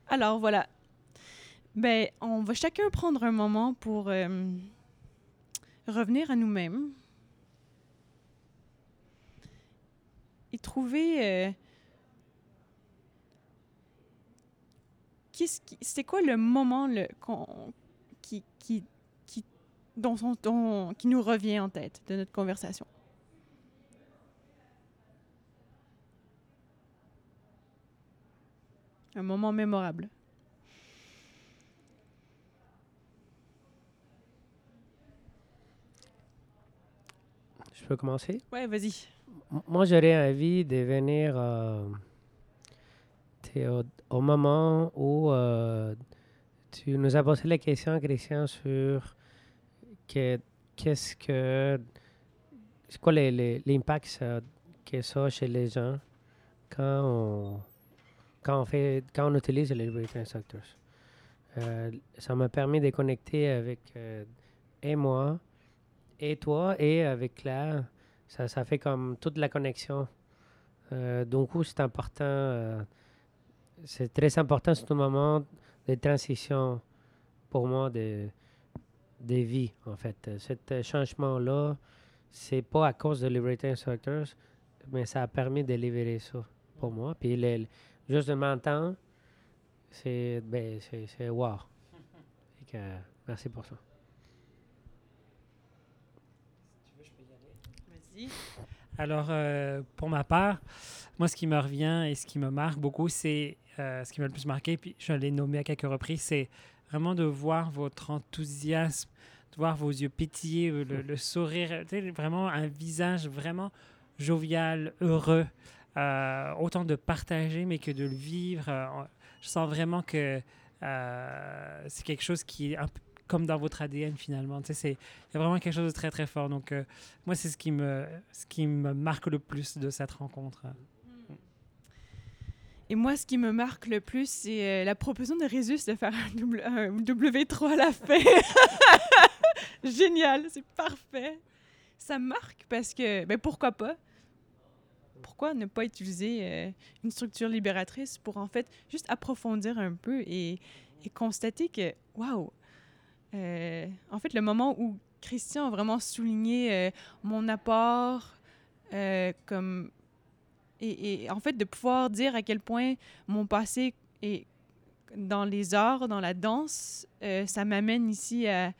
Alors, voilà. Ben, on va chacun prendre un moment pour revenir à nous-mêmes et trouver c'est quoi le moment le, qui, qui, qui, dont, qui nous revient en tête de notre conversation? Un moment mémorable. Je peux commencer? Ouais, vas-y. Moi, j'aurais envie de venir euh, au, moment où euh, tu nous as posé la question, Christian, sur qu'est-ce que. C'est quoi l'impact que ça chez les gens quand on, quand on, fait, quand on utilise les Liberating Instructors. Euh, ça m'a permis de connecter avec euh, et moi, et toi, et avec Claire. Ça, ça fait comme toute la connexion. donc, c'est important c'est très important ce moment de transition pour moi de, de vie, en fait. Ce changement-là, c'est pas à cause de Liberating Instructors, mais ça a permis de libérer ça pour moi. Puis juste de m'entendre, c'est ben, c'est wow. que, merci pour ça. Alors, euh, pour ma part, moi, ce qui me revient et ce qui me marque beaucoup, c'est euh, ce qui m'a le plus marqué, puis je l'ai nommé à quelques reprises, c'est vraiment de voir votre enthousiasme, de voir vos yeux pétiller, le, le sourire, vraiment un visage vraiment jovial, heureux, euh, autant de partager, mais que de le vivre. Euh, je sens vraiment que c'est quelque chose qui est un peu comme dans votre ADN finalement. Tu sais, il y a vraiment quelque chose de très très fort. Donc moi, c'est ce qui me ce qui me marque le plus de cette rencontre. Et moi, ce qui me marque le plus, c'est la proposition de Résus de faire un, W3 à la fin. Génial, c'est parfait. Ça marque parce que, ben pourquoi pas? Pourquoi ne pas utiliser une structure libératrice pour en fait juste approfondir un peu et, et constater que, waouh, en fait, le moment où Christian a vraiment souligné mon apport comme et, en fait de pouvoir dire à quel point mon passé est dans les arts, dans la danse, euh, ça m'amène ici à,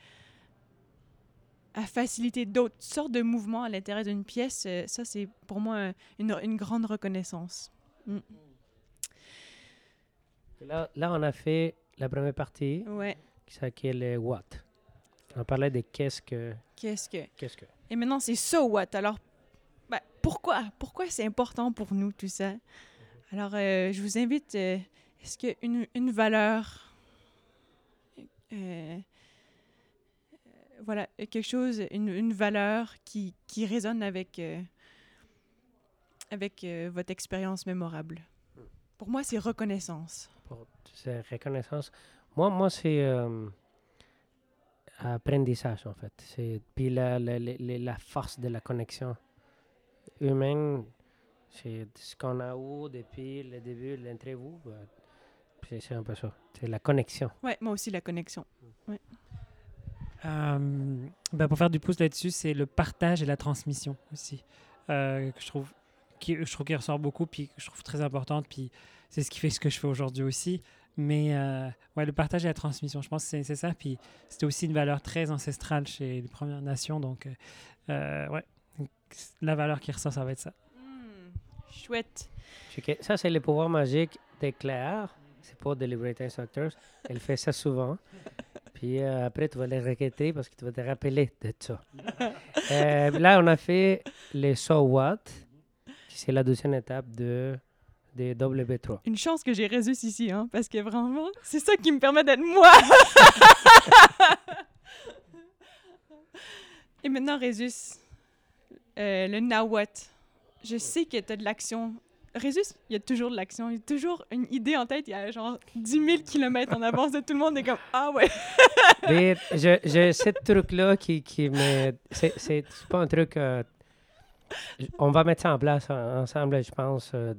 à faciliter d'autres sortes de mouvements à l'intérieur d'une pièce. Euh, ça, c'est pour moi une, une grande reconnaissance. Mm. Là, là, on a fait la première partie, ouais. Qui s'appelle What. On parlait de qu'est-ce que. Qu'est-ce que. Qu'est-ce que. Et maintenant, c'est So What. Alors, ben, pourquoi? Pourquoi c'est important pour nous, tout ça? Alors, euh, je vous invite, euh, est-ce qu'une une valeur, euh, voilà, quelque chose, une, une valeur qui, qui, résonne avec, avec votre expérience mémorable? Pour moi, c'est reconnaissance. C'est reconnaissance. Moi, moi c'est apprentissage, en fait. C'est, puis la, la, la, la force de la connexion humaine, c'est ce qu'on a eu depuis le début de l'interview. Ben, c'est un peu ça. C'est la connexion. Oui, moi aussi, la connexion. Ouais. Euh, ben pour faire du pouce là-dessus, c'est le partage et la transmission aussi. Euh, que je trouve qui, je trouve qu'il ressort beaucoup, puis que je trouve très importante, puis c'est ce qui fait ce que je fais aujourd'hui aussi. Mais euh, ouais, le partage et la transmission, je pense que c'est ça. Puis c'était aussi une valeur très ancestrale chez les Premières Nations. Donc, euh, ouais, la valeur qui ressort, ça va être ça. Hmm, chouette. Ça, c'est le pouvoir magique des Claire. C'est pour Deliberate Instructors. Elle fait ça souvent. Puis euh, après, tu vas les regretter parce que tu vas te rappeler de ça. euh, là, on a fait les So What. C'est la deuxième étape de, de W3. Une chance que j'ai Résus ici, hein, parce que vraiment, c'est ça qui me permet d'être moi. Et maintenant, Résus, euh, le now what. Je sais que tu as de l'action. Résus, il y a toujours de l'action. Il y a toujours une idée en tête. Il y a genre 10 000 km en avance de tout le monde. Et comme, ah ouais. Mais j'ai ce truc-là qui, qui me. C'est pas un truc. Euh, on va mettre ça en place ensemble, je pense. Euh,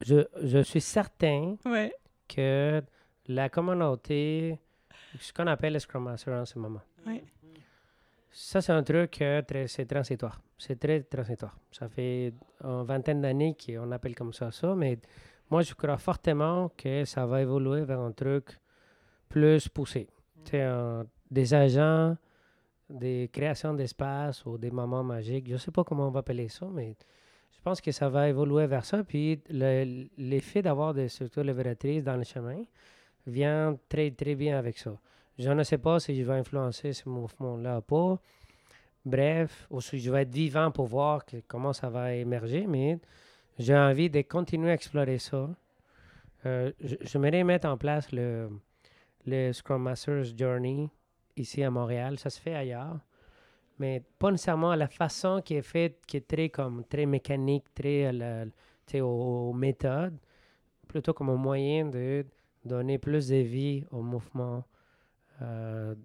je, je, suis certain ouais. que la communauté, ce qu'on appelle le Scrum Master en ce moment, ouais. Ça, c'est un truc euh, très, c'est transitoire. C'est très transitoire. Ça fait une vingtaine d'années qu'on appelle comme ça ça, mais moi, je crois fortement que ça va évoluer vers un truc plus poussé. C'est des agents, des créations d'espace ou des moments magiques. Je ne sais pas comment on va appeler ça, mais je pense que ça va évoluer vers ça. Puis l'effet d'avoir des structures libératrices dans le chemin vient très, très bien avec ça. Je ne sais pas si je vais influencer ce mouvement-là ou pas. Bref, ou si je vais être vivant pour voir comment ça va émerger, mais j'ai envie de continuer à explorer ça. Euh, J'aimerais mettre en place le, le Scrum Master's Journey ici à Montréal. Ça se fait ailleurs, mais pas nécessairement la façon qui est faite, qui est très, comme, très mécanique, très aux, aux méthodes, plutôt comme un moyen de donner plus de vie au mouvement euh,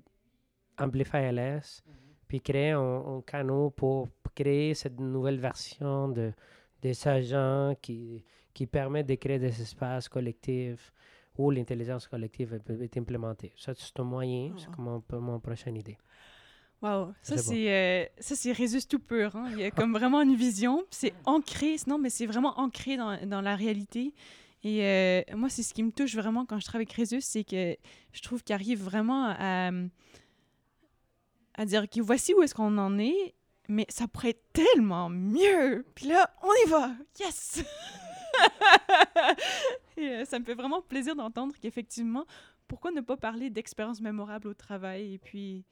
Amplify LS, puis créer un, canot pour créer cette nouvelle version de, des agents qui, qui permet de créer des espaces collectifs où l'intelligence collective peut être implémentée. Ça, c'est un moyen, c'est comme mon, prochaine idée. Wow, ça c'est euh, ça c'est Résus tout pur. Hein. Il y a comme vraiment une vision, c'est ancré, non mais c'est vraiment ancré dans, dans la réalité. Et euh, moi, c'est ce qui me touche vraiment quand je travaille avec Résus, c'est que je trouve qu'il arrive vraiment à, à dire que voici où est-ce qu'on en est, mais ça pourrait être tellement mieux. Puis là, on y va. Yes! Et euh, ça me fait vraiment plaisir d'entendre qu'effectivement, pourquoi ne pas parler d'expérience mémorable au travail? Et puis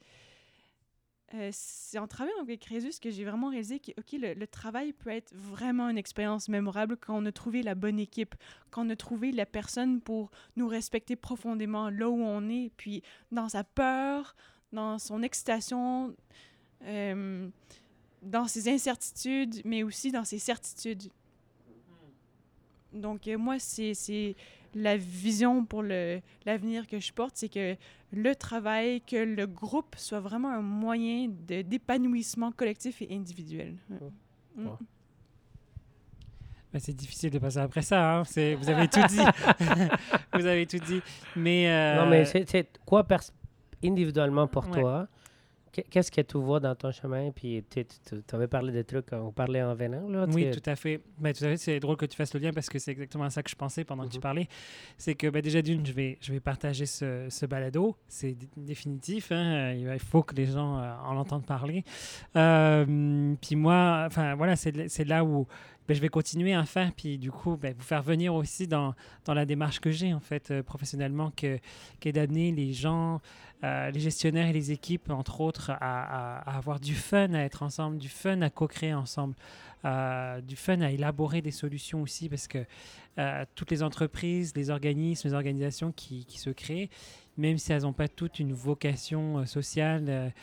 euh, c'est en travaillant avec Crésus que j'ai vraiment réalisé que ok le, travail peut être vraiment une expérience mémorable quand on a trouvé la bonne équipe, quand on a trouvé la personne pour nous respecter profondément là où on est, puis dans sa peur, dans son excitation, euh, dans ses incertitudes, mais aussi dans ses certitudes. Donc, euh, moi, c'est la vision pour l'avenir que je porte, c'est que le travail, que le groupe soit vraiment un moyen d'épanouissement collectif et individuel. Mm. Ben, c'est difficile de passer après ça. Hein. Vous avez tout dit. vous avez tout dit. Mais, euh, Non, mais c'est quoi individuellement pour toi Qu'est-ce que tu vois dans ton chemin? Puis tu avais parlé des trucs, on parlait en venant. Là, oui, tout à fait. Ben, tout à fait. C'est drôle que tu fasses le lien parce que c'est exactement ça que je pensais pendant que tu mhm. parlais. C'est que ben, déjà, d'une, je vais, je vais partager ce, ce balado. C'est définitif. Hein. Il faut que les gens euh, en entendent parler. Euh, puis moi, enfin voilà, c'est là où ben, je vais continuer à faire, puis du coup, ben, vous faire venir aussi dans, la démarche que j'ai, en fait, euh, professionnellement, que, qui est d'amener les gens, euh, les gestionnaires et les équipes, entre autres, à, avoir du fun à être ensemble, du fun à co-créer ensemble, euh, du fun à élaborer des solutions aussi, parce que toutes les entreprises, les organismes, les organisations qui se créent, même si elles n'ont pas toutes une vocation sociale,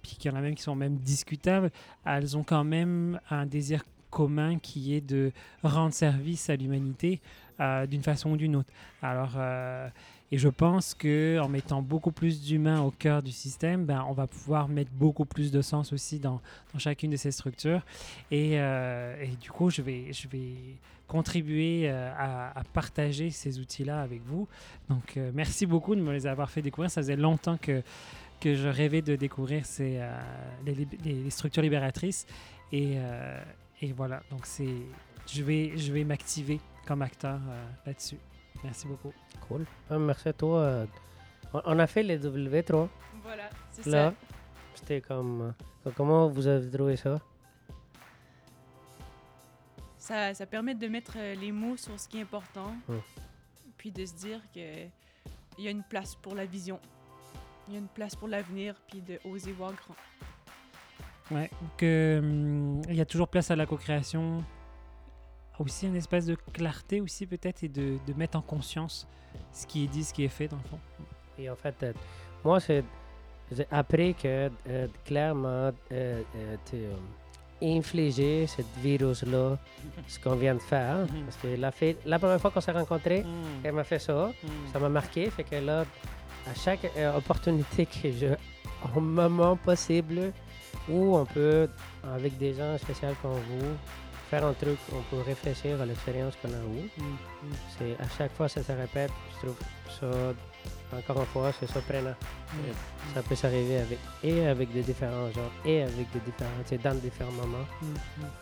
puis qu'il y en a même qui sont même discutables, elles ont quand même un désir commun qui est de rendre service à l'humanité euh, d'une façon ou d'une autre. Alors, euh, et je pense que en mettant beaucoup plus d'humains au cœur du système, ben, on va pouvoir mettre beaucoup plus de sens aussi dans, chacune de ces structures. Et, euh, et, du coup, je vais, je vais contribuer à, partager ces outils-là avec vous. Donc, merci beaucoup de me les avoir fait découvrir. Ça faisait longtemps que que je rêvais de découvrir ces, les, les, structures libératrices. Et, et voilà, donc c'est, je vais, je vais m'activer comme acteur euh, là-dessus. Merci beaucoup. Cool. Ah, merci à toi. Euh, on a fait les W3. Voilà, c'est ça. C'était comme. Euh, comment vous avez trouvé ça? ça? Ça permet de mettre les mots sur ce qui est important, hum. puis de se dire qu'il y a une place pour la vision, il y a une place pour l'avenir, puis de oser voir grand. Ouais, que hum, y a toujours place à la co-création. Aussi un espace de clarté aussi peut-être et de, de, mettre en conscience ce qui est dit, ce qui est fait dans le fond. Et en fait, euh, moi, c'est après que euh, clairement euh, tu infligé ce virus-là, ce qu'on vient de faire. Mhm. Parce que la, fait, la première fois qu'on s'est rencontrés, mhm. elle m'a fait ça. Mhm. Ça m'a marqué. Fait que là, à chaque opportunité que je, au moment possible, ou on peut, avec des gens spéciaux comme vous, faire un truc, on peut réfléchir à l'expérience qu'on a eue. Mm, mm. C'est à chaque fois ça se répète, je trouve ça, encore une fois, c'est surprenant. Mm. Ça peut s'arriver avec, et avec des différents gens, et avec des différents, dans différents moments.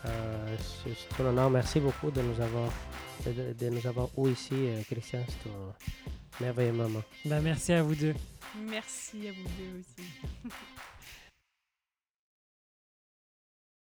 Euh, c'est un honneur. Merci beaucoup de nous avoir, de, nous avoir eu ici, euh, Christian. C'est un merveilleux moment. Ben, merci à vous deux. Merci à vous deux aussi.